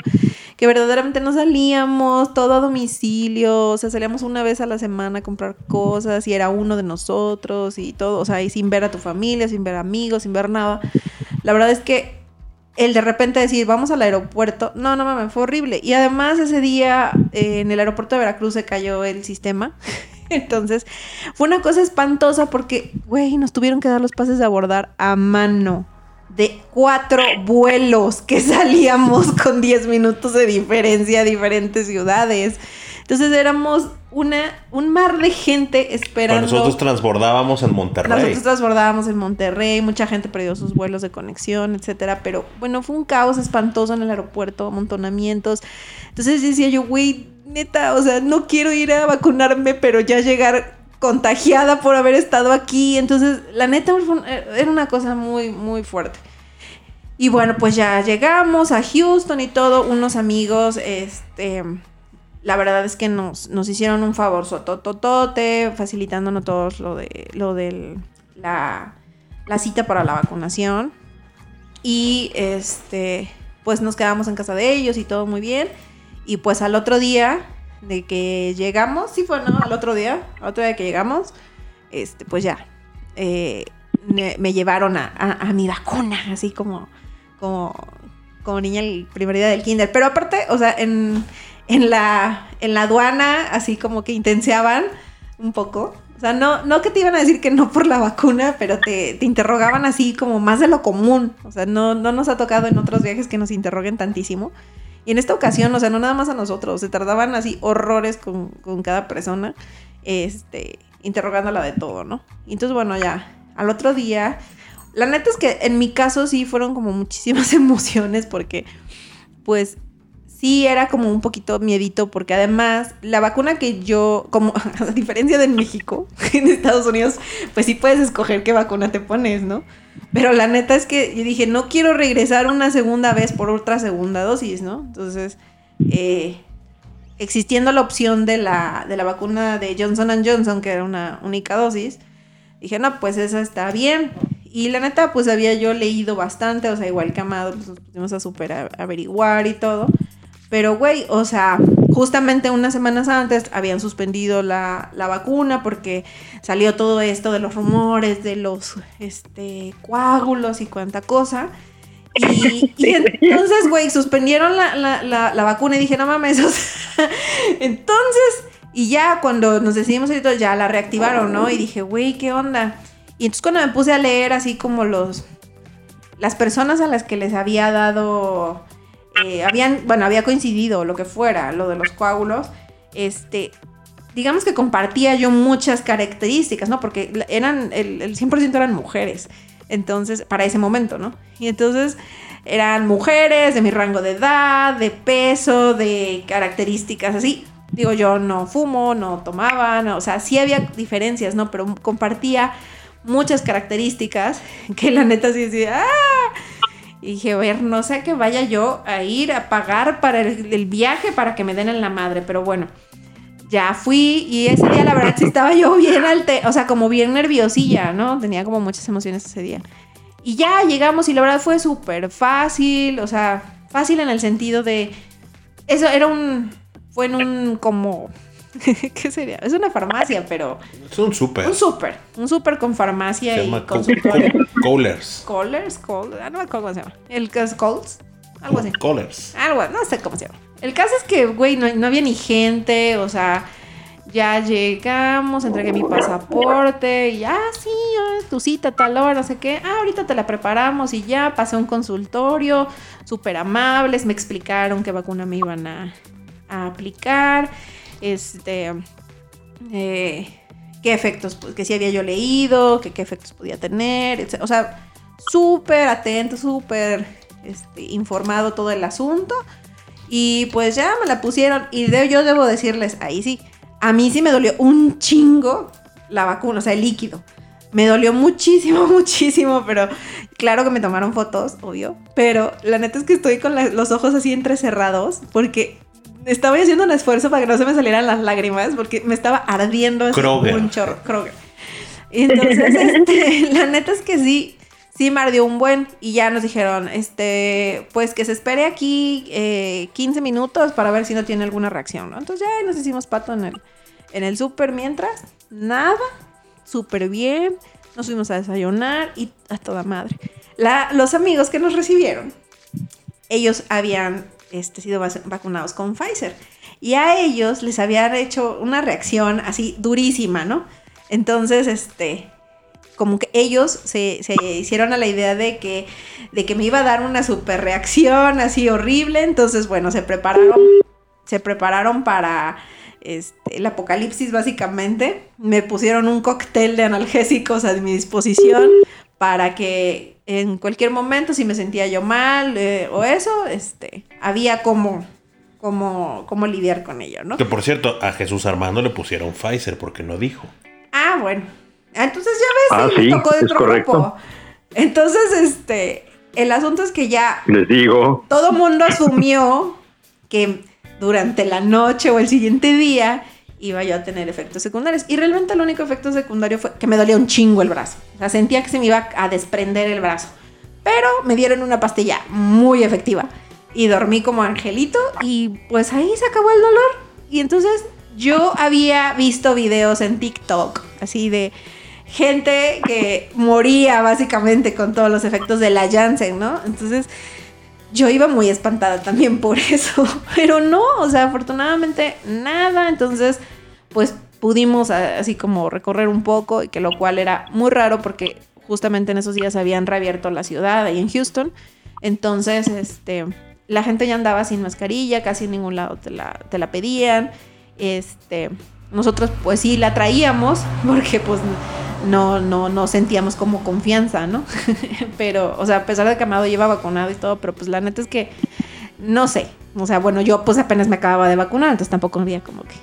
que verdaderamente no salíamos, todo a domicilio, o sea, salíamos una vez a la semana a comprar cosas y era uno de nosotros y todo, o sea, y sin ver a tu familia, sin ver amigos, sin ver nada. La verdad es que el de repente decir, vamos al aeropuerto, no, no mames, fue horrible. Y además ese día eh, en el aeropuerto de Veracruz se cayó el sistema. Entonces fue una cosa espantosa porque, güey, nos tuvieron que dar los pases de abordar a mano de cuatro vuelos que salíamos con 10 minutos de diferencia a diferentes ciudades. Entonces éramos una, un mar de gente esperando. nosotros transbordábamos en Monterrey. Nosotros transbordábamos en Monterrey, mucha gente perdió sus vuelos de conexión, etcétera. Pero bueno, fue un caos espantoso en el aeropuerto, amontonamientos. Entonces decía yo, güey, neta, o sea, no quiero ir a vacunarme, pero ya llegar contagiada por haber estado aquí. Entonces, la neta era una cosa muy, muy fuerte. Y bueno, pues ya llegamos a Houston y todo, unos amigos, este la verdad es que nos, nos hicieron un favor sotototote, facilitándonos todos lo de lo la, la cita para la vacunación. Y este, pues nos quedamos en casa de ellos y todo muy bien. Y pues al otro día de que llegamos, sí fue, ¿no? Al otro día, al otro día que llegamos, este, pues ya, eh, me, llevaron a, a, mi vacuna, así como, como, como niña el primer día del kinder. Pero aparte, o sea, en, en la, en la aduana, así como que intenseaban un poco. O sea, no, no que te iban a decir que no por la vacuna, pero te, te interrogaban así como más de lo común. O sea, no, no nos ha tocado en otros viajes que nos interroguen tantísimo. Y en esta ocasión, o sea, no nada más a nosotros, se tardaban así horrores con, con cada persona, este, interrogándola de todo, ¿no? Y entonces, bueno, ya, al otro día, la neta es que en mi caso sí fueron como muchísimas emociones porque, pues, sí era como un poquito miedito porque además la vacuna que yo, como a diferencia de en México, en Estados Unidos, pues sí puedes escoger qué vacuna te pones, ¿no? Pero la neta es que yo dije, no quiero regresar una segunda vez por otra segunda dosis, ¿no? Entonces, eh, existiendo la opción de la, de la vacuna de Johnson Johnson, que era una única dosis, dije, no, pues esa está bien. Y la neta, pues había yo leído bastante, o sea, igual que Amado, pues nos pusimos a super averiguar y todo. Pero, güey, o sea, justamente unas semanas antes habían suspendido la, la, vacuna porque salió todo esto de los rumores, de los este, coágulos y cuánta cosa. Y, entonces, güey, suspendieron la, la, la, vacuna y dije, no mames, entonces, y ya cuando nos decidimos ir, ya la reactivaron, ¿no? Y dije, güey, ¿qué onda? Y entonces cuando me puse a leer así como los, las personas a las que les había dado, eh, habían, bueno, había coincidido lo que fuera, lo de los coágulos, este, digamos que compartía yo muchas características, ¿no? Porque eran, el, el 100% eran mujeres. Entonces, para ese momento, ¿no? Y entonces eran mujeres de mi rango de edad, de peso, de características así. Digo, yo no fumo, no tomaba, o sea, sí había diferencias, ¿no? Pero compartía muchas características que la neta sí decía, ¡ah! Y dije, a ver, no sé que vaya yo a ir a pagar para el, viaje para que me den en la madre, pero bueno ya fui y ese día la verdad sí estaba yo bien alte, o sea, como bien nerviosilla, ¿no? Tenía como muchas emociones ese día. Y ya llegamos y la verdad fue súper fácil, o sea, fácil en el sentido de... Eso era un... Fue en un como... ¿Qué sería? Es una farmacia, pero... Es un súper. Un súper. Un súper con farmacia se y consultorio. Coolers. Coolers, Coolers, ah, no me acuerdo cómo se llama. El Coles, algo así. Coolers. Algo, no sé cómo se llama. El caso es que, güey, no, había ni gente, o sea, ya llegamos, entregué mi pasaporte y ya, sí, tu cita tal hora, no sé qué. Ah, ahorita te la preparamos y ya pasé un consultorio, súper amables, me explicaron qué vacuna me iban a, aplicar, este, eh, qué efectos, pues, que sí había yo leído, qué efectos podía tener, etc. O sea, súper atento, súper este, informado todo el asunto. Y pues ya me la pusieron. Y yo debo decirles, ahí sí, a mí sí me dolió un chingo la vacuna, o sea, el líquido. Me dolió muchísimo, muchísimo, pero claro que me tomaron fotos, obvio. Pero la neta es que estoy con los ojos así entrecerrados porque estaba haciendo un esfuerzo para que no se me salieran las lágrimas porque me estaba ardiendo un chorro. Kroger. Entonces, este, la neta es que sí, sí me ardió un buen y ya nos dijeron, este, pues que se espere aquí 15 eh, minutos para ver si no tiene alguna reacción, ¿no? Entonces ya nos hicimos pato en el, en el súper mientras, nada, súper bien, nos fuimos a desayunar y a toda madre. La, los amigos que nos recibieron, ellos habían este, sido vacunados con Pfizer y a ellos les habían hecho una reacción así durísima, ¿no? Entonces, este, como que ellos se, hicieron a la idea de que, de que me iba a dar una super reacción así horrible. Entonces, bueno, se prepararon, se prepararon para este, el apocalipsis básicamente. Me pusieron un cóctel de analgésicos a mi disposición para que en cualquier momento, si me sentía yo mal eh, o eso, este, había como, como, como lidiar con ello, ¿no? Que por cierto, a Jesús Armando le pusieron Pfizer porque no dijo. Ah, bueno. Entonces ya ves, ah, sí, tocó de otro grupo. Entonces, este, el asunto es que ya. Les digo. Todo mundo asumió que durante la noche o el siguiente día iba yo a tener efectos secundarios. Y realmente el único efecto secundario fue que me dolía un chingo el brazo. O sea, sentía que se me iba a desprender el brazo. Pero me dieron una pastilla muy efectiva. Y dormí como angelito y pues ahí se acabó el dolor. Y entonces yo había visto videos en TikTok, así de gente que moría básicamente con todos los efectos de la Janssen, ¿no? Entonces yo iba muy espantada también por eso, pero no, o sea, afortunadamente nada, entonces pues pudimos así como recorrer un poco y que lo cual era muy raro porque justamente en esos días habían reabierto la ciudad ahí en Houston, entonces este la gente ya andaba sin mascarilla, casi en ningún lado te la, te la pedían, este nosotros pues sí la traíamos porque pues no, no, no sentíamos como confianza, ¿no? pero, o sea, a pesar de que Amado lleva vacunado y todo, pero pues la neta es que, no sé, o sea, bueno, yo pues apenas me acababa de vacunar, entonces tampoco había como que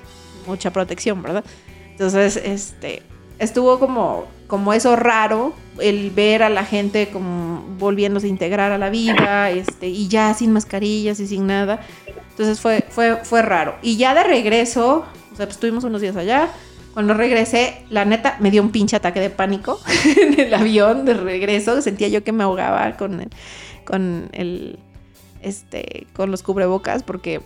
mucha protección, ¿verdad? Entonces, este, estuvo como, como eso raro, el ver a la gente como volviéndose a integrar a la vida, este, y ya sin mascarillas y sin nada. Entonces fue, fue, fue raro. Y ya de regreso, o sea, pues estuvimos unos días allá. Cuando regresé, la neta, me dio un pinche ataque de pánico en el avión de regreso. Sentía yo que me ahogaba con el, con el, este, con los cubrebocas porque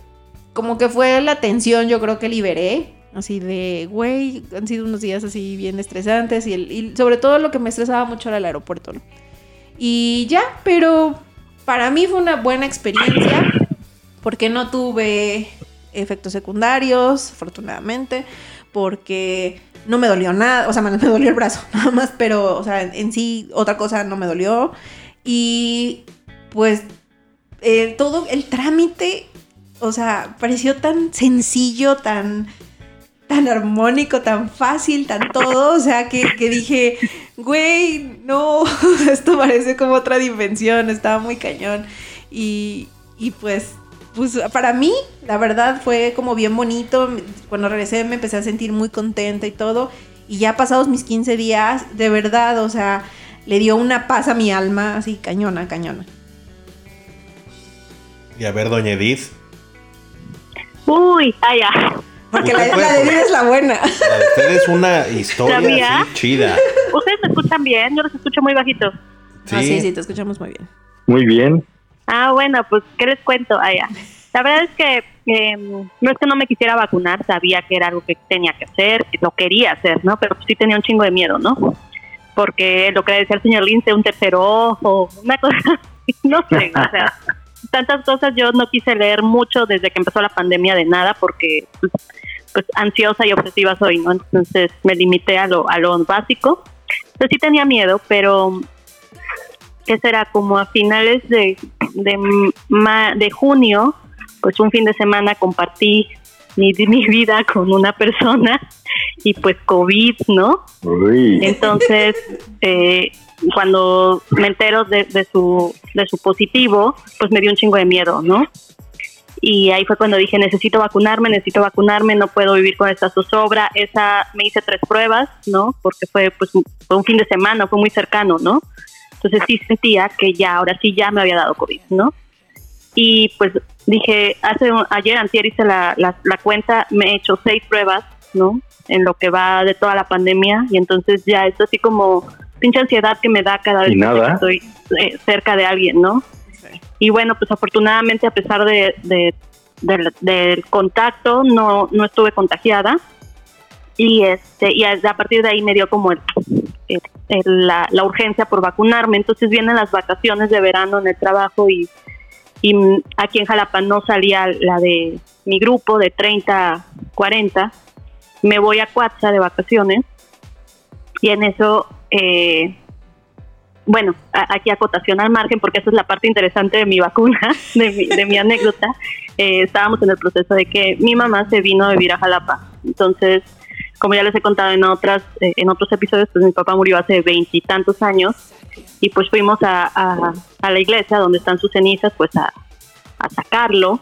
como que fue la tensión, yo creo que liberé. Así de, güey, han sido unos días así bien estresantes y, sobre todo lo que me estresaba mucho era el aeropuerto, ¿no? Y ya, pero para mí fue una buena experiencia porque no tuve efectos secundarios, afortunadamente, porque no me dolió nada, o sea, me, me dolió el brazo nada más, pero, o sea, en sí otra cosa no me dolió. Y pues eh, todo el trámite, o sea, pareció tan sencillo, tan tan armónico, tan fácil, tan todo, o sea, que, que dije, güey, no, esto parece como otra dimensión, estaba muy cañón. Y, y pues, pues para mí, la verdad, fue como bien bonito. Cuando regresé me empecé a sentir muy contenta y todo. Y ya pasados mis 15 días, de verdad, o sea, le dio una paz a mi alma, así cañona, cañona. Y a ver, doña Edith. Uy, allá. Porque la, la de es la buena. La de usted es una historia chida. ¿Ustedes me escuchan bien? Yo los escucho muy bajito. Ah, sí, sí, te escuchamos muy bien. Muy bien. Ah, bueno, pues, ¿qué les cuento? Allá. La verdad es que eh, no es que no me quisiera vacunar, sabía que era algo que tenía que hacer, que lo quería hacer, ¿no? Pero sí tenía un chingo de miedo, ¿no? Porque lo que le decía el señor Lince, un tercer ojo, una cosa, no sé, o sea, tantas cosas yo no quise leer mucho desde que empezó la pandemia de nada porque pues, pues ansiosa y obsesiva soy, ¿no? Entonces me limité a lo, a lo básico. Entonces sí tenía miedo, pero ¿qué será? Como a finales de, de, de junio, pues un fin de semana compartí mi, mi vida con una persona y pues COVID, ¿no? Uy. Entonces, eh, cuando me entero de, de su, de su positivo, pues me dio un chingo de miedo, ¿no? Y ahí fue cuando dije, necesito vacunarme, necesito vacunarme, no puedo vivir con esta zozobra. Esa, me hice tres pruebas, ¿no? Porque fue, pues, fue un fin de semana, fue muy cercano, ¿no? Entonces sí sentía que ya, ahora sí ya me había dado COVID, ¿no? Y pues dije, hace ayer, antier hice la, la, la cuenta, me he hecho seis pruebas, ¿no? En lo que va de toda la pandemia y entonces ya es así como pinche ansiedad que me da cada vez que estoy eh, cerca de alguien, ¿no? Y bueno, pues afortunadamente a pesar de, de- del, del contacto no, no estuve contagiada y este y a, a partir de ahí me dio como el, el- el- la, la urgencia por vacunarme. Entonces vienen las vacaciones de verano en el trabajo y, y mm, aquí en Jalapa no salía la de mi grupo de 30, 40. Me voy a Cuatza de vacaciones y en eso, eh, bueno, aquí acotación al margen porque esa es la parte interesante de mi vacuna, de mi, de mi anécdota. Eh, estábamos en el proceso de que mi mamá se vino a vivir a Jalapa. Entonces, como ya les he contado en otras eh, en otros episodios, pues mi papá murió hace veintitantos años y pues fuimos a la iglesia donde están sus cenizas, pues a, a sacarlo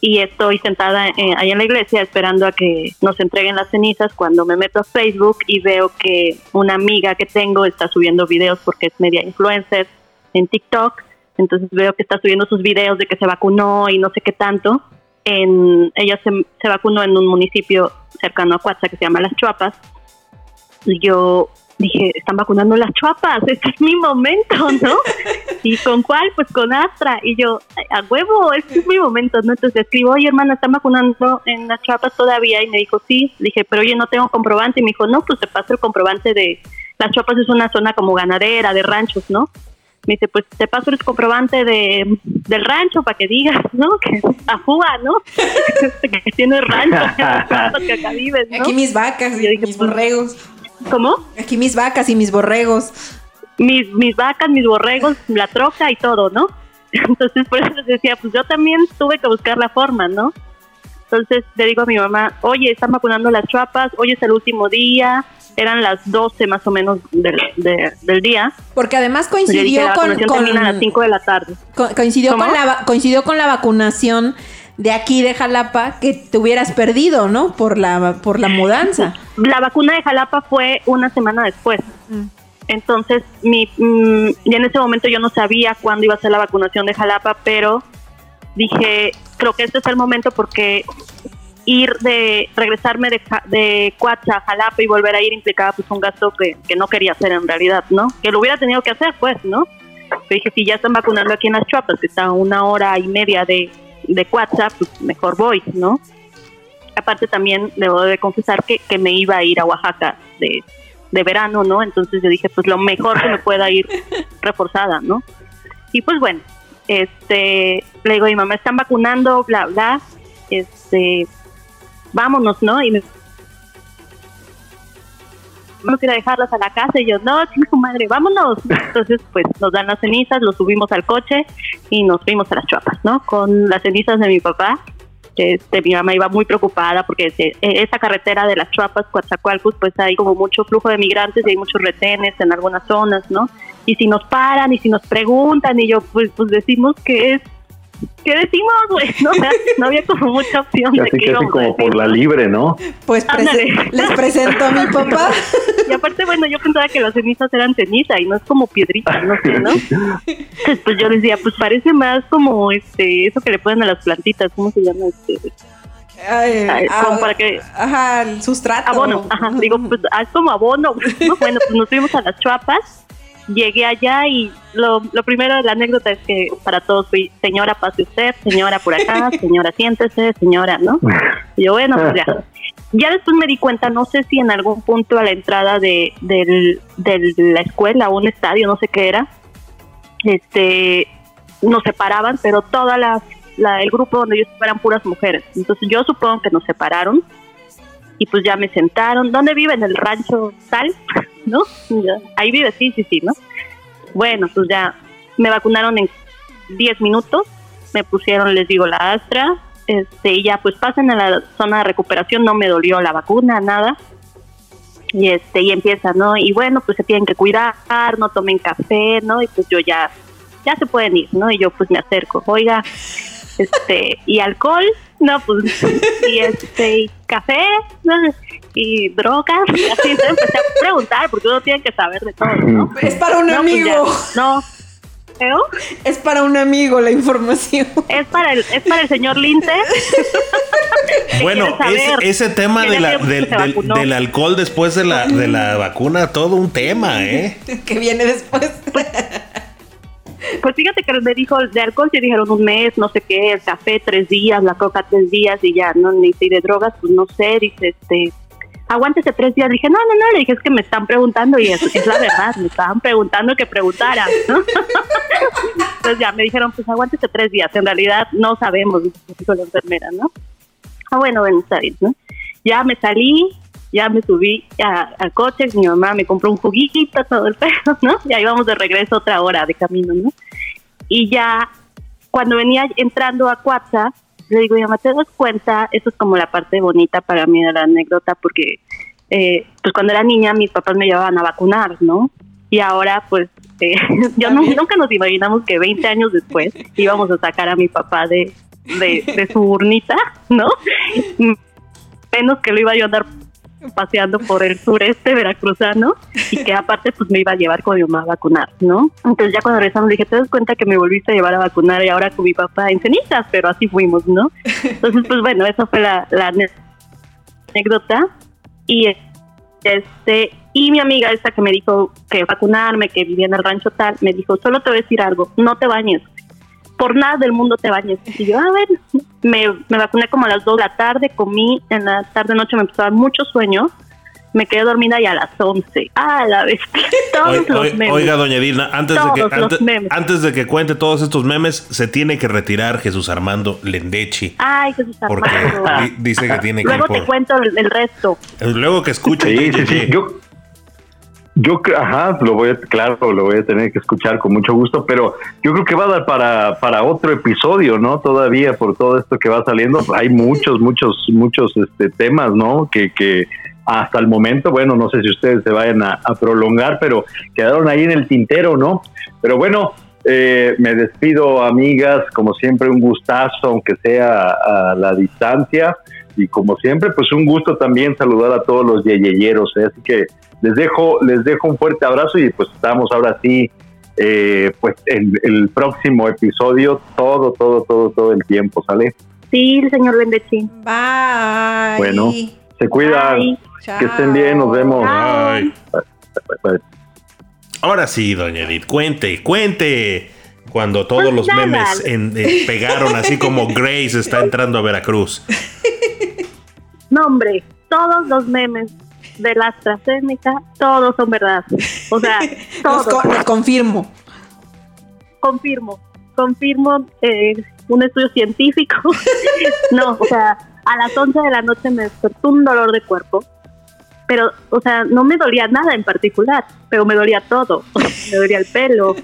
y estoy sentada eh, ahí en la iglesia esperando a que nos entreguen las cenizas cuando me meto a Facebook y veo que una amiga que tengo está subiendo videos porque es media influencer en TikTok, entonces veo que está subiendo sus videos de que se vacunó y no sé qué tanto. En, ella se, se vacunó en un municipio cercano a Cuatza que se llama Las Chuapas yo dije, están vacunando las chuapas, este es mi momento, ¿no? ¿Y con cuál? Pues con Astra. Y yo, a huevo, este es mi momento, ¿no? Entonces le escribo, oye, hermana, ¿están vacunando en las chuapas todavía? Y me dijo, sí. Le dije, pero oye, no tengo comprobante. Y me dijo, no, pues te paso el comprobante de... Las chuapas es una zona como ganadera, de ranchos, ¿no? Me dice, pues te paso el comprobante de, del rancho para que digas, ¿no? Que ajúa, ¿no? que tiene rancho, que acá vives, ¿no? Aquí mis vacas y dije, mis borregos. ¿Cómo? Aquí mis vacas y mis borregos. mis, mis vacas, mis borregos, la troca y todo, ¿no? Entonces por eso les decía, pues yo también tuve que buscar la forma, ¿no? Entonces le digo a mi mamá, oye, están vacunando las chuapas, hoy es el último día, eran las 12 más o menos del, de- del día. Porque además dije, coincidió la con, vacunación con- a las 5 de la tarde. co- coincidió ¿Cómo? con la coincidió con la vacunación de aquí de Jalapa que te hubieras perdido, ¿no? Por la por la mudanza. La vacuna de Jalapa fue una semana después. Mm. Entonces, mi, mm, y en ese momento yo no sabía cuándo iba a ser la vacunación de Jalapa, pero dije, creo que este es el momento porque ir de regresarme de, de a Jalapa y volver a ir implicaba pues un gasto que, que, no quería hacer en realidad, ¿no? Que lo hubiera tenido que hacer, pues, ¿no? Pero dije, si ya están vacunando aquí en las Chuapas, que está a una hora y media de, de Coatza, pues mejor voy, ¿no? Aparte también debo de confesar que, que me iba a ir a Oaxaca de, de verano, ¿no? Entonces yo dije, pues lo mejor que me pueda ir reforzada, ¿no? Y pues bueno, este, le digo, mi mamá están vacunando, bla, bla, este, vámonos, ¿no? Y me vamos a ir a dejarlas a la casa y yo, no, su madre, vámonos. Entonces, pues nos dan las cenizas, los subimos al coche y nos fuimos a las chuapas, ¿no? Con las cenizas de mi papá. Este, mi mamá iba muy preocupada porque e, esa carretera de las Chuapas, Coatzacoalcos, pues hay como mucho flujo de migrantes y hay muchos retenes en algunas zonas, ¿no? Y si nos paran y si nos preguntan y yo pues, pues decimos que es ¿qué decimos, güey? No, no había como mucha opción de que íbamos como por la libre, ¿no? Pues les presento a mi papá. Y aparte, bueno, yo pensaba que las cenizas eran ceniza y no es como piedrita, no sé, ¿no? Entonces, pues yo decía, pues parece más como este, eso que le ponen a las plantitas, ¿cómo se llama este? Ay, como para que ajá, el sustrato. Abono, ajá, digo, pues ah, es como abono. ¿no? Bueno, pues nos fuimos a las chuapas llegué allá y lo, lo primero de la anécdota es que para todos fui, señora, pase usted, señora por acá, señora, siéntese, señora, ¿no? Y yo, bueno, pues ya. Ya después me di cuenta, no sé si en algún punto a la entrada de, de la escuela o un estadio, no sé qué era, este, nos separaban, pero toda la, el grupo donde yo estaba eran puras mujeres. Entonces yo supongo que nos separaron y pues ya me sentaron. ¿Dónde vive? En el rancho tal, ¿no? Ahí vive, sí, sí, sí, ¿no? Bueno, pues ya me vacunaron en 10 minutos, me pusieron, les digo, la Astra, este, y ya pues pasen a la zona de recuperación, no me dolió la vacuna, nada. Y este, y empieza, ¿no? Y bueno, pues se tienen que cuidar, no tomen café, ¿no? Y pues yo ya, ya se pueden ir, ¿no? Y yo pues me acerco, oiga, este, y alcohol, no, pues, y este, café, y drogas, y así se empecé a preguntar, porque uno tiene que saber de todo, ¿no? Es para un pues amigo. no. Es para un amigo la información. Es para el, es para el señor Linte. bueno, ese, ese tema de la, del, del, alcohol después de la, de la vacuna, todo un tema, ¿eh? que viene después. Pues fíjate que me dijo de alcohol se dijeron un mes, no sé qué, el café tres días, la coca tres días y ya, ¿no? Ni si de drogas, pues no sé, dice, este, aguántese tres días. Dije, no, no, no, le dije, es que me están preguntando y es, es la verdad, me estaban preguntando que preguntara, ¿no? Entonces ya me dijeron, pues aguántese tres días, en realidad no sabemos, dijo la enfermera, ¿no? Ah, bueno, bueno, está ¿no? Ya me salí, ya me subí al coche, mi mamá me compró un juguito, todo el pedo, ¿no? Y ahí vamos de regreso otra hora de camino, ¿no? Y ya cuando venía entrando a Cuatza, le digo, mamá, ¿te das cuenta? Eso es como la parte bonita para mí de la anécdota, porque eh, pues cuando era niña mis papás me llevaban a vacunar, ¿no? Y ahora pues eh, yo nunca nos imaginamos que 20 años después íbamos a sacar a mi papá de, de, de su urnita, ¿no? Menos que lo iba yo a andar paseando por el sureste veracruzano y que aparte pues me iba a llevar con mi mamá a vacunar, ¿no? Entonces ya cuando regresamos dije, ¿te das cuenta que me volviste a llevar a vacunar y ahora con mi papá en cenizas? Pero así fuimos, ¿no? Entonces pues bueno, esa fue la, anécdota y este y mi amiga esta que me dijo que vacunarme, que vivía en el rancho tal, me dijo, solo te voy a decir algo, no te bañes, por nada del mundo te bañes. Y yo, a ver, me, me vacuné como a las 2 de la tarde, comí, en la tarde noche me empezó a dar mucho sueño, me quedé dormida y a las 11. Ah, la vez Todos los memes. Oiga, doña Edina, antes de, que, antes, de que cuente todos estos memes, se tiene que retirar Jesús Armando Lendechi. Ay, Jesús Armando. Porque dice que tiene que Luego te cuento el, resto. Luego que escuche. Sí, sí, sí. Yo, yo, ajá, lo voy a, claro, lo voy a tener que escuchar con mucho gusto, pero yo creo que va a dar para, para otro episodio, ¿no? Todavía por todo esto que va saliendo, hay muchos, muchos, muchos este, temas, ¿no? Que, que hasta el momento, bueno, no sé si ustedes se vayan a, prolongar, pero quedaron ahí en el tintero, ¿no? Pero bueno, eh, me despido, amigas, como siempre, un gustazo, aunque sea a la distancia, y como siempre, pues un gusto también saludar a todos los yeyeyeros, ¿eh? así que les dejo, les dejo un fuerte abrazo y pues estamos ahora sí eh, pues en el próximo episodio todo, todo, todo, todo el tiempo, ¿sale? Sí, señor Bendechín. Bye. Bueno, se cuida. Bye. Que estén bien, nos vemos. Bye, bye. Ahora sí, doña Edith, cuente, cuente. Cuando todos Pues los nada. memes en- eh, pegaron, así como Grace está entrando a Veracruz. No, hombre, todos los memes de la AstraZeneca, todos son verdad. O sea, Los, todos. los confirmo. confirmo, confirmo eh, un estudio científico. no, o sea, a las 11 de la noche me despertó un dolor de cuerpo, pero, o sea, no me dolía nada en particular, pero me dolía todo. O sea, me dolía el pelo,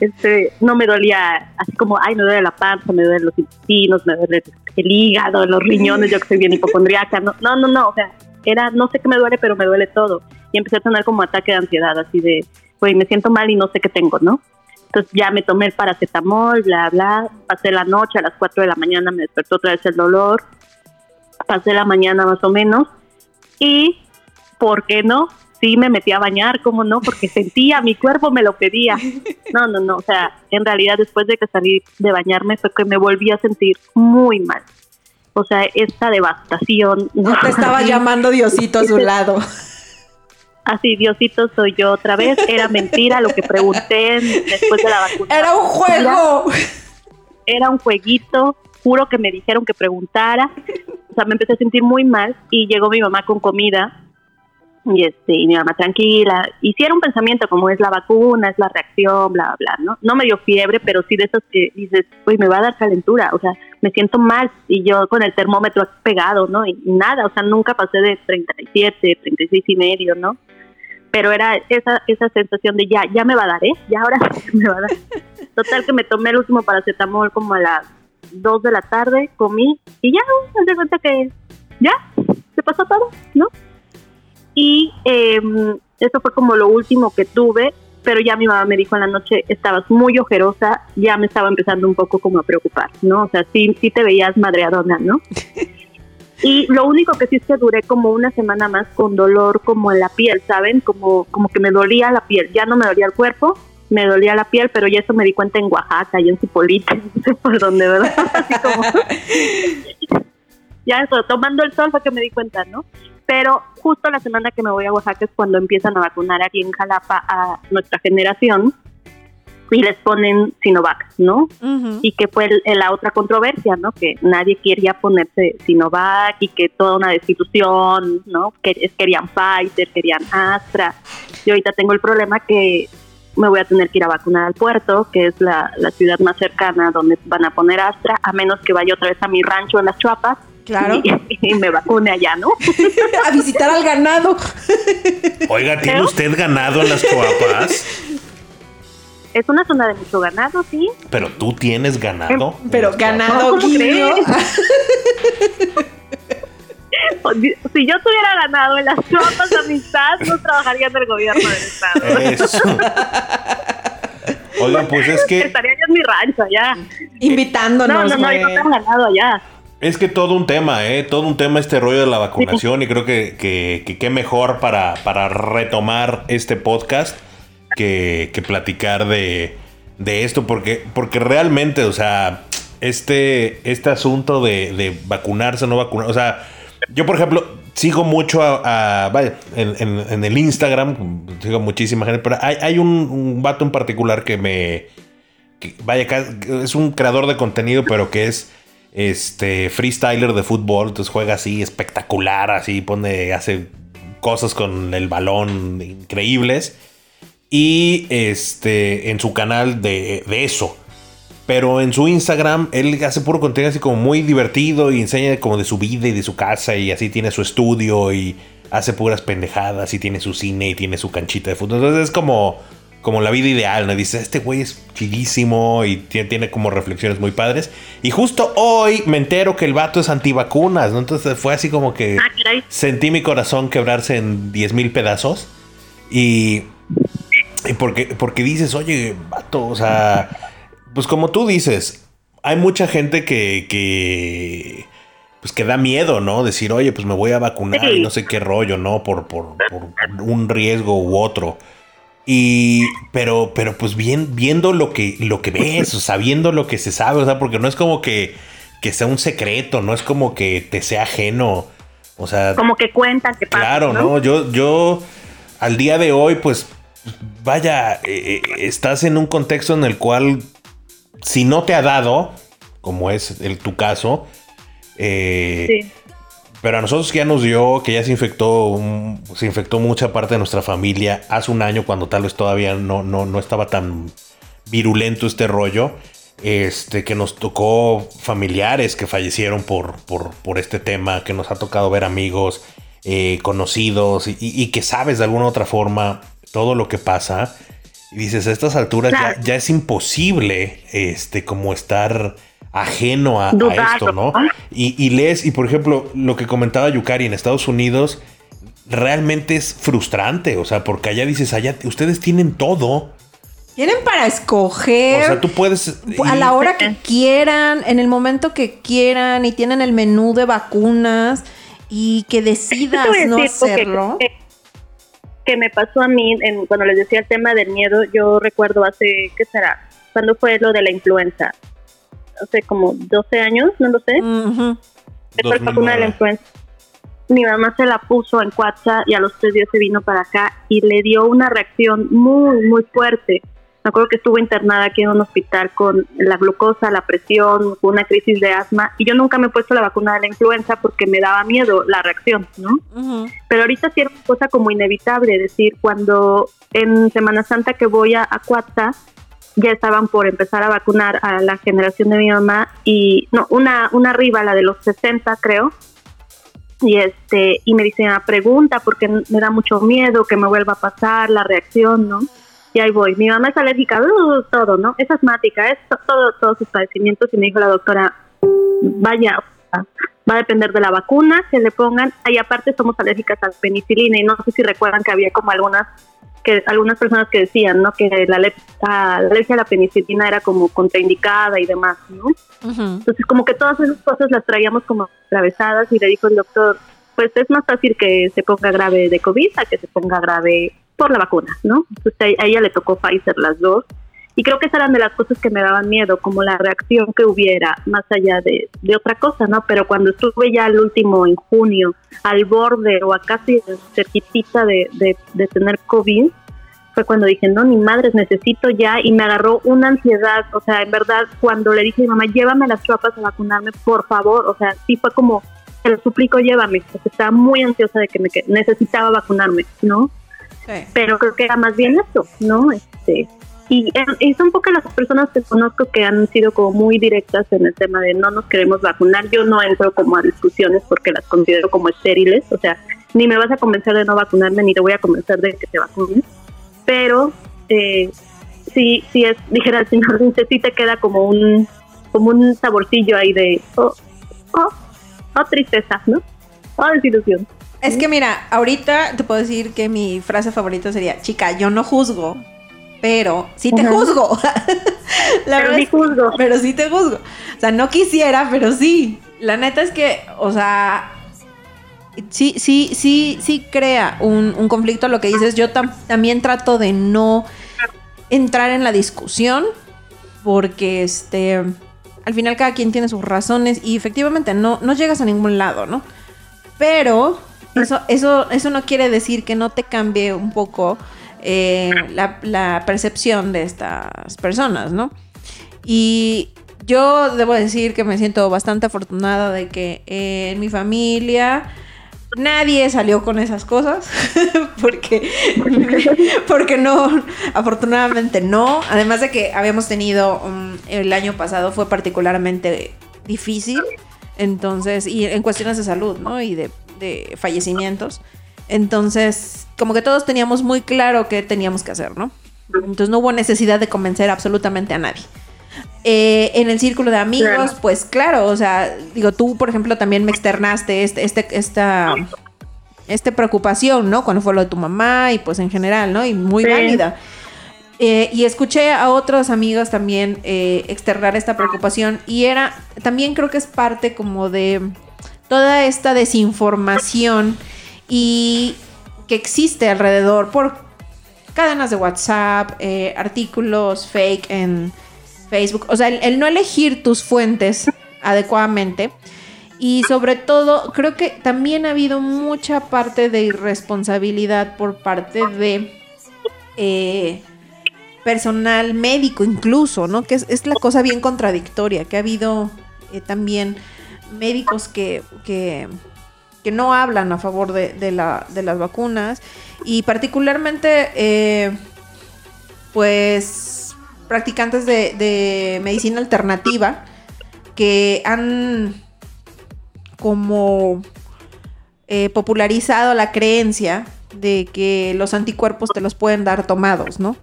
este, no me dolía así como, ay, me duele la panza, me duelen los intestinos, me duele el hígado, los riñones, yo que soy bien hipocondriaca. No, no, no, no, o sea, era, no sé qué me duele, pero me duele todo. Y empecé a tener como ataque de ansiedad, así de, güey, me siento mal y no sé qué tengo, ¿no? Entonces ya me tomé el paracetamol, bla, bla. Pasé la noche, a las 4 de la mañana me despertó otra vez el dolor. Pasé la mañana más o menos. Y, ¿por qué no? Sí me metí a bañar, ¿cómo no? Porque sentía, mi cuerpo me lo pedía. No, no, no. O sea, en realidad después de que salí de bañarme fue que me volví a sentir muy mal. O sea, esta devastación. No te estaba llamando Diosito a su lado. Así, Diosito, soy yo otra vez. Era mentira lo que pregunté después de la vacuna. Era un juego. era un jueguito, juro que me dijeron que preguntara, o sea, me empecé a sentir muy mal y llegó mi mamá con comida y este y mi mamá tranquila, hicieron un pensamiento como es la vacuna, es la reacción, bla bla, ¿no? No me dio fiebre, pero sí de esos que dices, uy, me va a dar calentura, o sea, me siento mal y yo con el termómetro pegado, ¿no? Y nada, o sea, nunca pasé de 37, 36 y medio, ¿no? Pero era esa esa sensación de ya, ya me va a dar, ¿eh? Ya ahora me va a dar. Total que me tomé el último paracetamol como a las 2 de la tarde, comí y ya, me di cuenta que ya, se pasó todo, ¿no? Y eh, eso fue como lo último que tuve, pero ya mi mamá me dijo en la noche, estabas muy ojerosa, ya me estaba empezando un poco como a preocupar, ¿no? O sea, sí, sí te veías madreadona, ¿no? Y lo único que sí es que duré como una semana más con dolor como en la piel, ¿saben? Como, como que me dolía la piel, ya no me dolía el cuerpo, me dolía la piel, pero ya eso me di cuenta en Oaxaca y en Cipolite, no sé por dónde, ¿verdad? Así como... ya eso, tomando el sol fue que me di cuenta, ¿no? Pero justo la semana que me voy a Oaxaca es cuando empiezan a vacunar aquí en Jalapa a nuestra generación y les ponen Sinovac, ¿no? Y que fue el- la otra controversia, ¿no? Que nadie quería ponerse Sinovac y que toda una destitución, ¿no? Que querían Pfizer, querían Astra. Y ahorita tengo el problema que me voy a tener que ir a vacunar al puerto, que es la, la ciudad más cercana donde van a poner Astra, a menos que vaya otra vez a mi rancho en las Chuapas Claro. y, y me vacune allá, ¿no? A visitar al ganado. Oiga, ¿tiene ¿Eh? usted ganado en las coapas? Es una zona de mucho ganado, sí. Pero tú tienes ganado. en Pero ganado ¿Cómo guiño. Si yo tuviera ganado en las Chuapas, amistad, no trabajaría en el gobierno del estado. Eso. Oigan, pues es que Estaría yo en mi rancho allá. Invitándonos, No, no, no, güey. yo tengo ganado allá. Es que todo un tema, ¿eh? Todo un tema este rollo de la vacunación y creo que que, que qué mejor para, para retomar este podcast que, que platicar de, de esto porque, porque realmente, o sea, este, este asunto de, de vacunarse no vacunar, o sea, yo por ejemplo sigo mucho a, vaya, en, en- el Instagram, sigo muchísima gente, pero hay, hay un, un vato en particular que me, que, vaya, es un creador de contenido, pero que es este freestyler de fútbol, entonces juega así espectacular, así pone, hace cosas con el balón increíbles. Y este en su canal de, de eso. Pero en su Instagram, él hace puro contenido así como muy divertido y enseña como de su vida y de su casa y así tiene su estudio y hace puras pendejadas y tiene su cine y tiene su canchita de fútbol. Entonces es como, como la vida ideal, ¿no? Dice, este güey es chidísimo y tiene, tiene como reflexiones muy padres. Y justo hoy me entero que el vato es antivacunas, ¿no? Entonces fue así como que Ah, sentí mi corazón quebrarse en 10 mil pedazos. Y, y porque, porque dices, oye, vato, o sea, pues como tú dices, hay mucha gente que, que pues que da miedo, ¿no? Decir, oye, pues me voy a vacunar y no sé qué rollo, ¿no? Por, por, por un riesgo u otro. Y, pero, pero pues bien, viendo lo que, lo que ves, o sabiendo lo que se sabe, o sea, porque no es como que, que sea un secreto, no es como que te sea ajeno. O sea. Como que cuentan que pasa. Claro, ¿no? Yo, yo, al día de hoy, pues, vaya, eh, eh, estás en un contexto en el cual, si no te ha dado, como es el, tu caso, eh, sí pero a nosotros ya nos dio, que ya se infectó, se infectó mucha parte de nuestra familia hace un año cuando tal vez todavía no, no, no estaba tan virulento este rollo. Este, que nos tocó familiares que fallecieron por, por, este tema, que nos ha tocado ver amigos, eh, conocidos y, que sabes de alguna otra forma todo lo que pasa. Y dices, a estas alturas ya, ya, es imposible este, como estar ajeno a, esto, ¿no? Y, lees, y por ejemplo, lo que comentaba Yukari en Estados Unidos, realmente es frustrante, o sea, porque allá dices, allá ustedes tienen todo. Tienen para escoger. O sea, tú puedes. A la hora que quieran, en el momento que quieran, y tienen el menú de vacunas y que decidas no hacerlo. Que, me pasó a mí cuando les decía el tema del miedo, yo recuerdo hace, ¿qué será? Cuando fue lo de la influenza? Hace como 12 años, no lo sé. Uh vacuna de la influenza. Mi mamá se la puso en Cuatza y a los tres días se vino para acá y le dio una reacción muy, muy fuerte. Me acuerdo que estuvo internada aquí en un hospital con la glucosa, la presión, una crisis de asma y yo nunca me he puesto la vacuna de la influenza porque me daba miedo la reacción, ¿no? Pero ahorita sí era una cosa como inevitable, es decir, cuando en Semana Santa que voy a, a ya estaban por empezar a vacunar a la generación de mi mamá y no una una arriba la de los 60 creo. Y este y me dice una pregunta porque me da mucho miedo que me vuelva a pasar la reacción no y ahí voy. Mi mamá es alérgica uh, todo no es asmática es todo todos sus padecimientos. Y me dijo la doctora vaya va a depender de la vacuna que le pongan y aparte somos alérgicas a penicilina y no sé si recuerdan que había como algunas que algunas personas que decían, ¿no? Que la, alergia a la penicilina era como contraindicada y demás, ¿no? Entonces como que todas esas cosas las traíamos como atravesadas y le dijo el doctor, pues es más fácil que se ponga grave de COVID a que se ponga grave por la vacuna, ¿no? Entonces a ella le tocó Pfizer las dos y creo que esas eran de las cosas que me daban miedo, como la reacción que hubiera, más allá de, otra cosa, ¿no? Pero cuando estuve ya al último, en junio, al borde o a casi cerquitita de, de, tener COVID, fue cuando dije, no, ni madres, necesito ya, y me agarró una ansiedad, o sea, en verdad, cuando le dije a mi mamá, llévame las tropas a vacunarme, por favor, o sea, sí fue como, te lo suplico, llévame, porque estaba muy ansiosa de que me necesitaba vacunarme, ¿no? Pero creo que era más bien eso, ¿no? Este, y, son pocas las personas que conozco que han sido como muy directas en el tema de no nos queremos vacunar. Yo no entro como a discusiones porque las considero como estériles, o sea, ni me vas a convencer de no vacunarme ni te voy a convencer de que te vacunes. Pero eh, sí, sí es, dijera el señor Vince, sí te queda como un, como un saborcillo ahí de, oh, oh, oh tristeza, ¿no? Oh, desilusión. Es que mira, ahorita te puedo decir que mi frase favorita sería, chica, yo no juzgo, pero sí te juzgo. La pero sí juzgo. Pero sí te juzgo. O sea, no quisiera, pero sí. La neta es que, o sea, sí, sí, sí, sí crea un, conflicto lo que dices. Yo también trato de no entrar en la discusión porque, este, al final cada quien tiene sus razones y efectivamente no, no llegas a ningún lado, ¿no? Pero eso, eso, eso no quiere decir que no te cambie un poco eh, la, percepción de estas personas, ¿no? Y yo debo decir que me siento bastante afortunada de que en mi familia nadie salió con esas cosas porque porque no afortunadamente no. Además de que habíamos tenido el año pasado fue particularmente difícil entonces y en cuestiones de salud no y de fallecimientos entonces, como que todos teníamos muy claro qué teníamos que hacer, ¿no? Entonces no hubo necesidad de convencer absolutamente a nadie. Eh, en el círculo de amigos, pues claro, o sea, digo, tú, por ejemplo, también me externaste este, este, esta, esta preocupación, ¿no? Cuando fue lo de tu mamá y pues en general, ¿no? Y muy válida. Eh, y escuché a otros amigos también eh, externar esta preocupación y era, también creo que es parte como de toda esta desinformación y que existe alrededor por cadenas de WhatsApp, eh, artículos fake en Facebook. O sea, el, no elegir tus fuentes adecuadamente. Y sobre todo, creo que también ha habido mucha parte de irresponsabilidad por parte de eh, personal médico incluso, ¿no? Que es, la cosa bien contradictoria, que ha habido eh, también médicos que, que, no hablan a favor de, las vacunas y particularmente, eh, pues, practicantes de, medicina alternativa que han como eh, popularizado la creencia de que los anticuerpos te los pueden dar tomados, ¿no?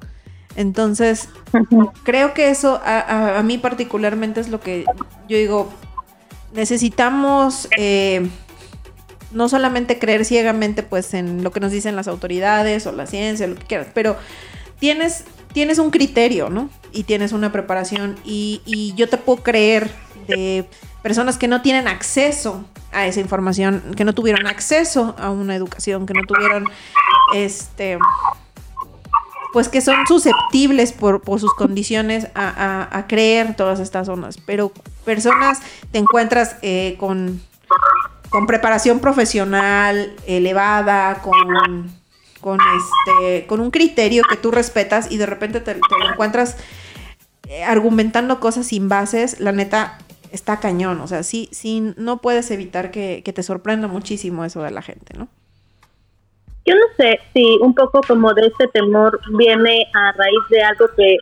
Entonces, creo que eso a, mí particularmente es lo que yo digo, necesitamos eh, no solamente creer ciegamente pues en lo que nos dicen las autoridades o la ciencia, lo que quieras, pero tienes, tienes un criterio, ¿no? Y tienes una preparación y, y yo te puedo creer de personas que no tienen acceso a esa información, que no tuvieron acceso a una educación, que no tuvieron este pues que son susceptibles por, sus condiciones a, creer todas estas zonas. Pero personas te encuentras eh, con, con preparación profesional elevada, con, con, este, con un criterio que tú respetas y de repente te, lo encuentras eh, argumentando cosas sin bases, la neta está cañón. O sea, sí, sí, no puedes evitar que, te sorprenda muchísimo eso de la gente, ¿no? Yo no sé si un poco como de este temor viene a raíz de algo que,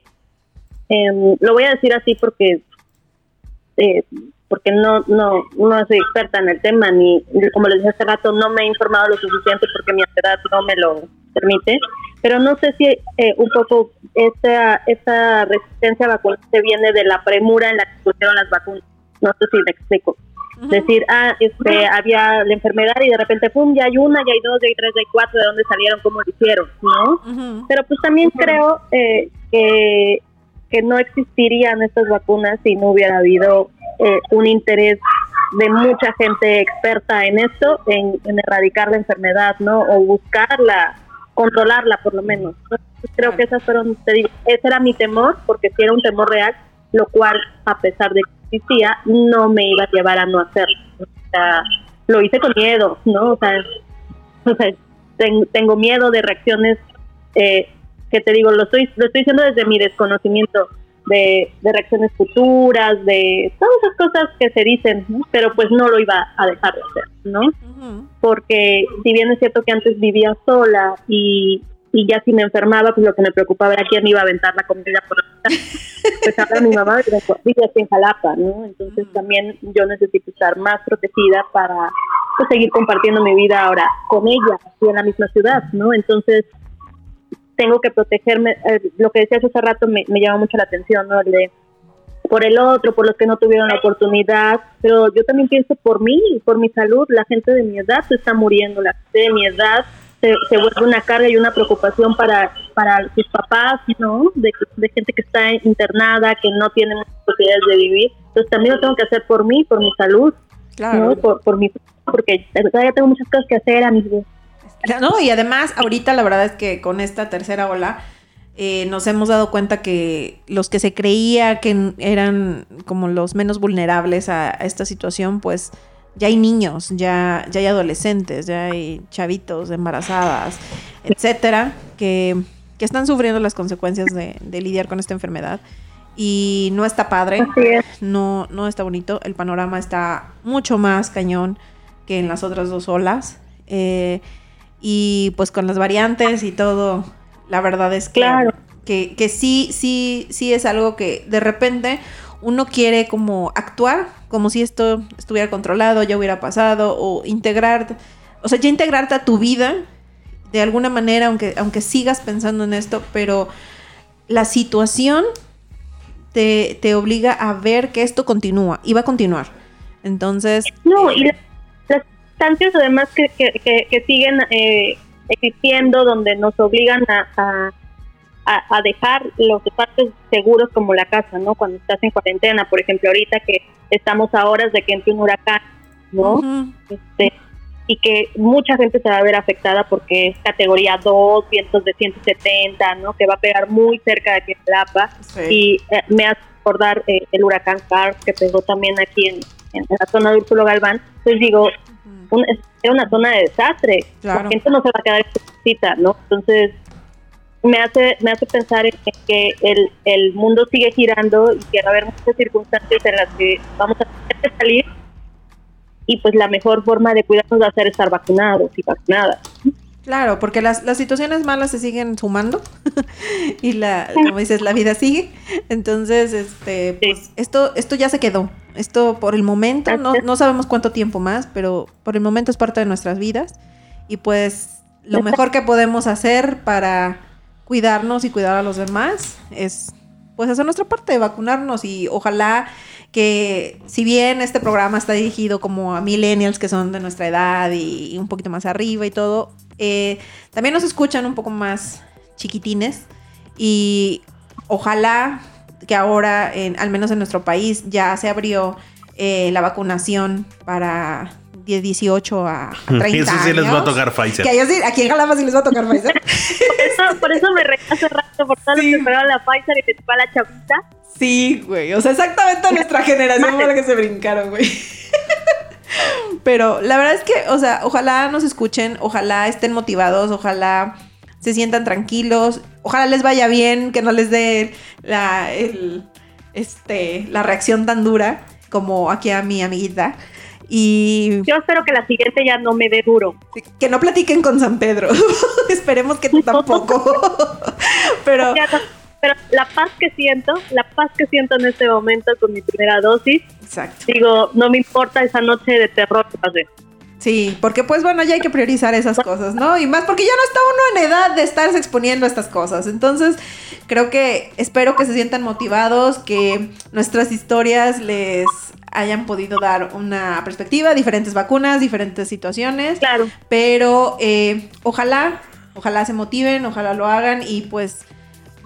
em, lo voy a decir así porque eh, porque no, no, no soy experta en el tema, ni como les dije hace rato, no me he informado lo suficiente porque mi edad no me lo permite, pero no sé si eh, un poco esta, esta resistencia vacunante viene de la premura en la que pusieron las vacunas. No sé si me explico. Decir, ah, este, había la enfermedad y de repente, pum, ya hay una, ya hay dos, ya hay tres, ya hay cuatro, de dónde salieron, cómo lo hicieron, ¿no? Pero pues también creo eh, que, que no existirían estas vacunas si no hubiera habido eh, un interés de mucha gente experta en esto, en, erradicar la enfermedad, ¿no? O buscarla, controlarla por lo menos. creo que esas fueron, te digo, ese era mi temor, porque si era un temor real, lo cual, a pesar de existía, no me iba a llevar a no hacerlo. O sea, lo hice con miedo, ¿no? O sea, tengo miedo de reacciones eh, que te digo, lo estoy, lo estoy diciendo desde mi desconocimiento de, reacciones futuras, de todas esas cosas que se dicen, pero pues no lo iba a dejar de hacer, ¿no? Porque si bien es cierto que antes vivía sola y, y ya si me enfermaba, pues lo que me preocupaba era quién me iba a aventar la comida por Pues ahora mi mamá vive aquí en Jalapa, ¿no? Entonces también yo necesito estar más protegida para pues, seguir compartiendo mi vida ahora con ella, aquí en la misma ciudad, ¿no? Entonces tengo que protegerme, eh, lo que decías hace rato me, me llama mucho la atención, ¿no? El de por el otro, por los que no tuvieron la oportunidad, pero yo también pienso por mí, por mi salud, la gente de mi edad se está muriendo, la gente de mi edad se, vuelve una carga y una preocupación para, para sus papás, ¿no? De, gente que está internada, que no tiene muchas posibilidades de vivir. Entonces también lo tengo que hacer por mí, por mi salud, claro. Por, por mi, porque todavía tengo muchas cosas que hacer, amigos. No, y además ahorita la verdad es que con esta tercera ola eh, nos hemos dado cuenta que los que se creía que eran como los menos vulnerables a esta situación, pues ya hay niños, ya, ya hay adolescentes, ya hay chavitos, embarazadas, etcétera, que, están sufriendo las consecuencias de, lidiar con esta enfermedad. Y no está padre, no, no está bonito. El panorama está mucho más cañón que en las otras dos olas. Eh, y pues con las variantes y todo, la verdad es que, que, que sí, sí, sí es algo que de repente uno quiere como actuar como si esto estuviera controlado, ya hubiera pasado, o integrar, o sea, ya integrarte a tu vida de alguna manera, aunque, aunque sigas pensando en esto, pero la situación te, obliga a ver que esto continúa y va a continuar. Entonces... No, y las instancias además que, que, siguen eh, existiendo, donde nos obligan a a, dejar los espacios seguros como la casa, ¿no? Cuando estás en cuarentena, por ejemplo, ahorita que estamos a horas de que entre un huracán, ¿no? este, y que mucha gente se va a ver afectada porque es categoría 2, vientos de 170, ¿no? Que va a pegar muy cerca de aquí en Tlapa y eh, me hace recordar eh, el huracán Carl que pegó también aquí en, la zona de Úrsulo Galván. Entonces digo, era una zona de desastre, la gente no se va a quedar cita, ¿no? Entonces me hace me hace pensar en que el, el mundo sigue girando y que va a haber muchas circunstancias en las que vamos a tener que salir y pues la mejor forma de cuidarnos va a ser estar vacunados y vacunadas. Claro, porque las, las situaciones malas se siguen sumando y la, como dices, la vida sigue. Entonces, este, pues, esto, esto ya se quedó. Esto por el momento, no, no sabemos cuánto tiempo más, pero por el momento es parte de nuestras vidas. Y pues lo mejor que podemos hacer para cuidarnos y cuidar a los demás es pues hacer nuestra parte, vacunarnos y ojalá que si bien este programa está dirigido como a millennials que son de nuestra edad y, un poquito más arriba y todo, eh, también nos escuchan un poco más chiquitines y ojalá que ahora, en, al menos en nuestro país, ya se abrió eh, la vacunación para 18 a 30 Eso sí les va a tocar Pfizer. Que sí, aquí en Jalapa sí les va a tocar Pfizer. por, eso, me reí hace rato, por todo sí. que la Pfizer y te toca la chavita. Sí, güey. O sea, exactamente nuestra generación fue la que se brincaron, güey. Pero la verdad es que, o sea, ojalá nos escuchen, ojalá estén motivados, ojalá se sientan tranquilos, ojalá les vaya bien, que no les dé la, el, este, la reacción tan dura como aquí a mi amiguita. Y yo espero que la siguiente ya no me dé duro. Que no platiquen con San Pedro. Esperemos que tú tampoco. pero, pero la paz que siento, la paz que siento en este momento con mi primera dosis. Exacto. Digo, no me importa esa noche de terror que pasé. Sí, porque pues bueno, ya hay que priorizar esas cosas, ¿no? Y más porque ya no está uno en edad de estarse exponiendo a estas cosas. Entonces, creo que espero que se sientan motivados, que nuestras historias les hayan podido dar una perspectiva, diferentes vacunas, diferentes situaciones. Claro. Pero eh, ojalá, ojalá se motiven, ojalá lo hagan y pues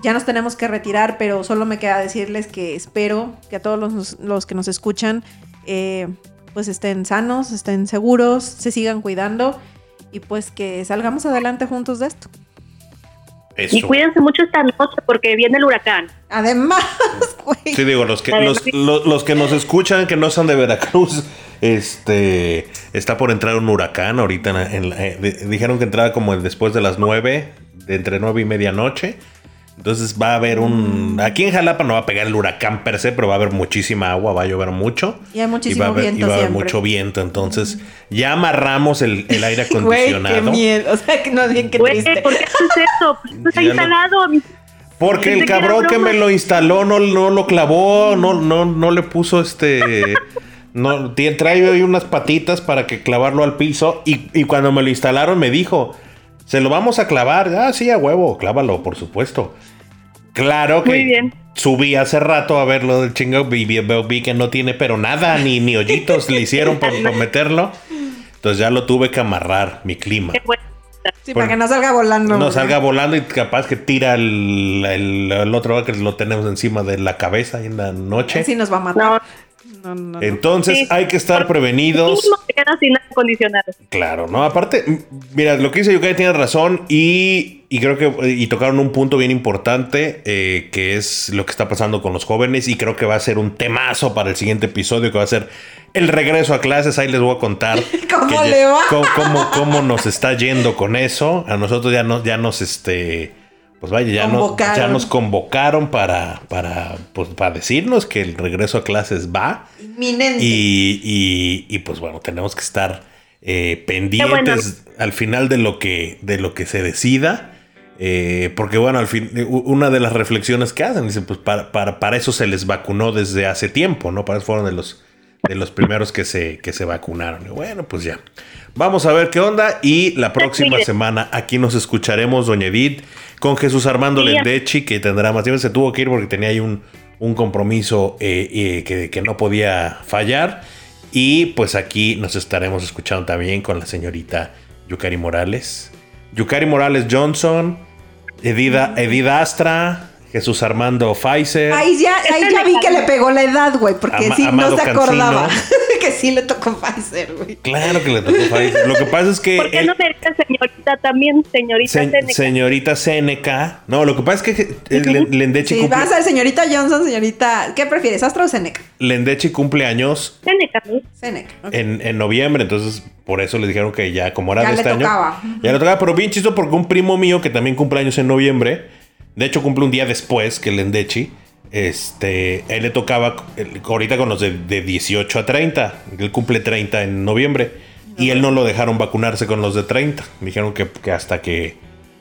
ya nos tenemos que retirar, pero solo me queda decirles que espero que a todos los, los que nos escuchan eh, pues estén sanos, estén seguros, se sigan cuidando y pues que salgamos adelante juntos de esto. Y cuídense mucho esta noche porque viene el huracán. Además, güey. Sí, digo, los que, los, que nos escuchan que no son de Veracruz, este está por entrar un huracán ahorita. En, eh, dijeron que entraba como después de las nueve, de entre nueve y medianoche. Entonces va a haber un. Aquí en Jalapa no va a pegar el huracán per se, pero va a haber muchísima agua, va a llover mucho. Y hay muchísimo va a haber, viento. Y va a haber mucho viento. Entonces ya amarramos el, aire acondicionado. Güey, qué miedo. O sea, que no bien qué triste. ¿Por qué haces eso? Pues está instalado. Porque el cabrón que me lo instaló no, no lo clavó, no, no, no le puso este. no, trae ahí unas patitas para que clavarlo al piso. Y, y cuando me lo instalaron me dijo. Se lo vamos a clavar. Ah, sí, a huevo, clávalo, por supuesto. Claro que bien. subí hace rato a verlo del chingo y vi, que no tiene pero nada, ni, ni hoyitos le hicieron por, meterlo. Entonces ya lo tuve que amarrar, mi clima. Sí, para que no salga volando. No salga volando y capaz que tira el, el, otro que lo tenemos encima de la cabeza en la noche. Sí nos va a matar. Entonces hay que estar prevenidos. Claro, ¿no? Aparte, mira, lo que dice Yukai tiene razón y, creo que y tocaron un punto bien importante eh, que es lo que está pasando con los jóvenes y creo que va a ser un temazo para el siguiente episodio que va a ser el regreso a clases. Ahí les voy a contar ¿Cómo le va? Cómo, cómo, nos está yendo con eso. A nosotros ya nos, ya nos este pues vaya, ya, ya nos convocaron para, para, pues, para decirnos que el regreso a clases va. Inminente. Y, y, pues bueno, tenemos que estar eh, pendientes al final de lo que, de lo que se decida. Eh, porque bueno, al fin, una de las reflexiones que hacen, dicen, pues para, para, para, eso se les vacunó desde hace tiempo, ¿no? Para eso fueron de los, de los primeros que se, que se vacunaron. Y bueno, pues ya. Vamos a ver qué onda. Y la próxima semana aquí nos escucharemos, Doña Edith con Jesús Armando Lendechi, que tendrá más tiempo. Se tuvo que ir porque tenía ahí un, compromiso eh, eh, que, no podía fallar. Y pues aquí nos estaremos escuchando también con la señorita Yukari Morales. Yukari Morales Johnson, Edida, Edida Astra, Jesús Armando Pfizer. Ahí ya, ahí ya vi que le pegó la edad, güey, porque si no se acordaba. que sí le tocó Pfizer, güey. Claro que le tocó Pfizer. Lo que pasa es que. ¿Por qué él- no me dices señorita también? Señorita se- Seneca. señorita Seneca. No, lo que pasa es que el Len- Lendechi Sí, cumple, vas a ser señorita Johnson, señorita. ¿Qué prefieres, Astra o Seneca? Lendechi cumple años Seneca, ¿no? Seneca. ok. en, en noviembre, entonces por eso le dijeron que ya, como era Ya de le este tocaba. año, ya le tocaba, pero bien chisto porque un primo mío que también cumple años en noviembre, de hecho cumple un día después que el Endechi, este, él le tocaba ahorita con los de, de 18 a 30, él cumple 30 en noviembre y él no lo dejaron vacunarse con los de 30, dijeron que, que hasta que,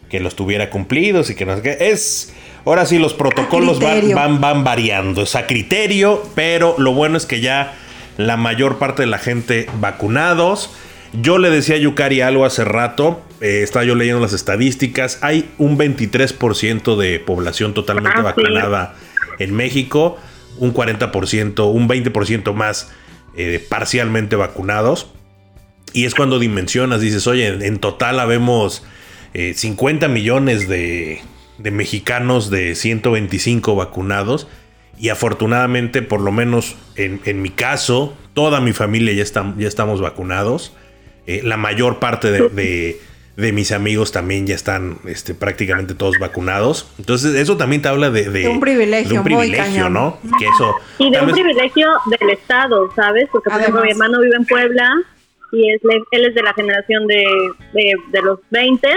que los tuviera cumplidos y que no sé qué, es... Ahora sí, los protocolos van, van, van variando, es a criterio, pero lo bueno es que ya la mayor parte de la gente vacunados. Yo le decía a Yukari algo hace rato, eh, estaba yo leyendo las estadísticas, hay un 23% de población totalmente Ah, sí. vacunada en México, un 40%, un 20% más eh, parcialmente vacunados. Y es cuando dimensionas, dices, oye, en, en total habemos eh, 50 millones de, de mexicanos de 125 vacunados. Y afortunadamente, por lo menos en, en mi caso, toda mi familia ya, está- ya estamos vacunados. Eh, la mayor parte de, de- de mis amigos también ya están este, prácticamente todos vacunados. Entonces, eso también te habla de, De un privilegio de un privilegio. ¿no? Que eso. Y de un vez- privilegio del Estado, ¿sabes? Porque, por ejemplo, mi hermano vive en Puebla y es, él es de la generación de, de, de los 20,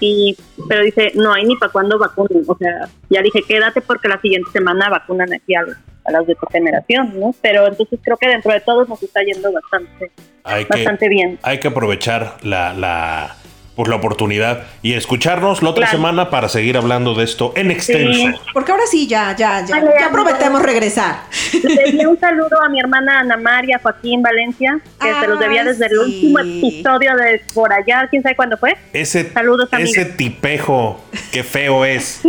y, pero dice, no hay ni para cuándo vacunen. O sea, ya dije, quédate porque la siguiente semana vacunan aquí a, a las de tu generación, ¿no? Pero entonces creo que dentro de todos nos está yendo bastante, hay que, bastante bien. hay que aprovechar la, la, pues, la oportunidad y escucharnos la otra Claro. semana para seguir hablando de esto en extenso. Porque ahora sí, ya, ya, ya. Vale, Ya prometemos regresar. Le un saludo a mi hermana Ana María Joaquín Valencia, que se los debía Ay, desde el último episodio de por allá, quién sabe cuándo fue. Ese, Saludos, amiga. ese tipejo, qué feo es.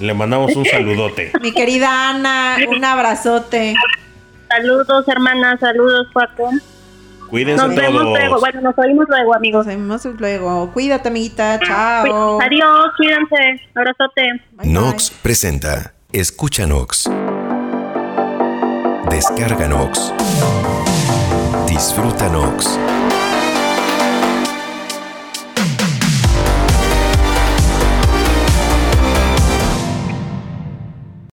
Le mandamos un saludote. Mi querida Ana, un abrazote. Saludos, hermana, saludos, Paco. Cuídense Nos vemos luego. Bueno, nos oímos luego, amigos. Nos vemos luego. Cuídate, amiguita. Chao. Adiós, cuídense. Abrazote. Bye, bye. Nox presenta Escucha Nox. Descarga Nox. Disfruta Nox.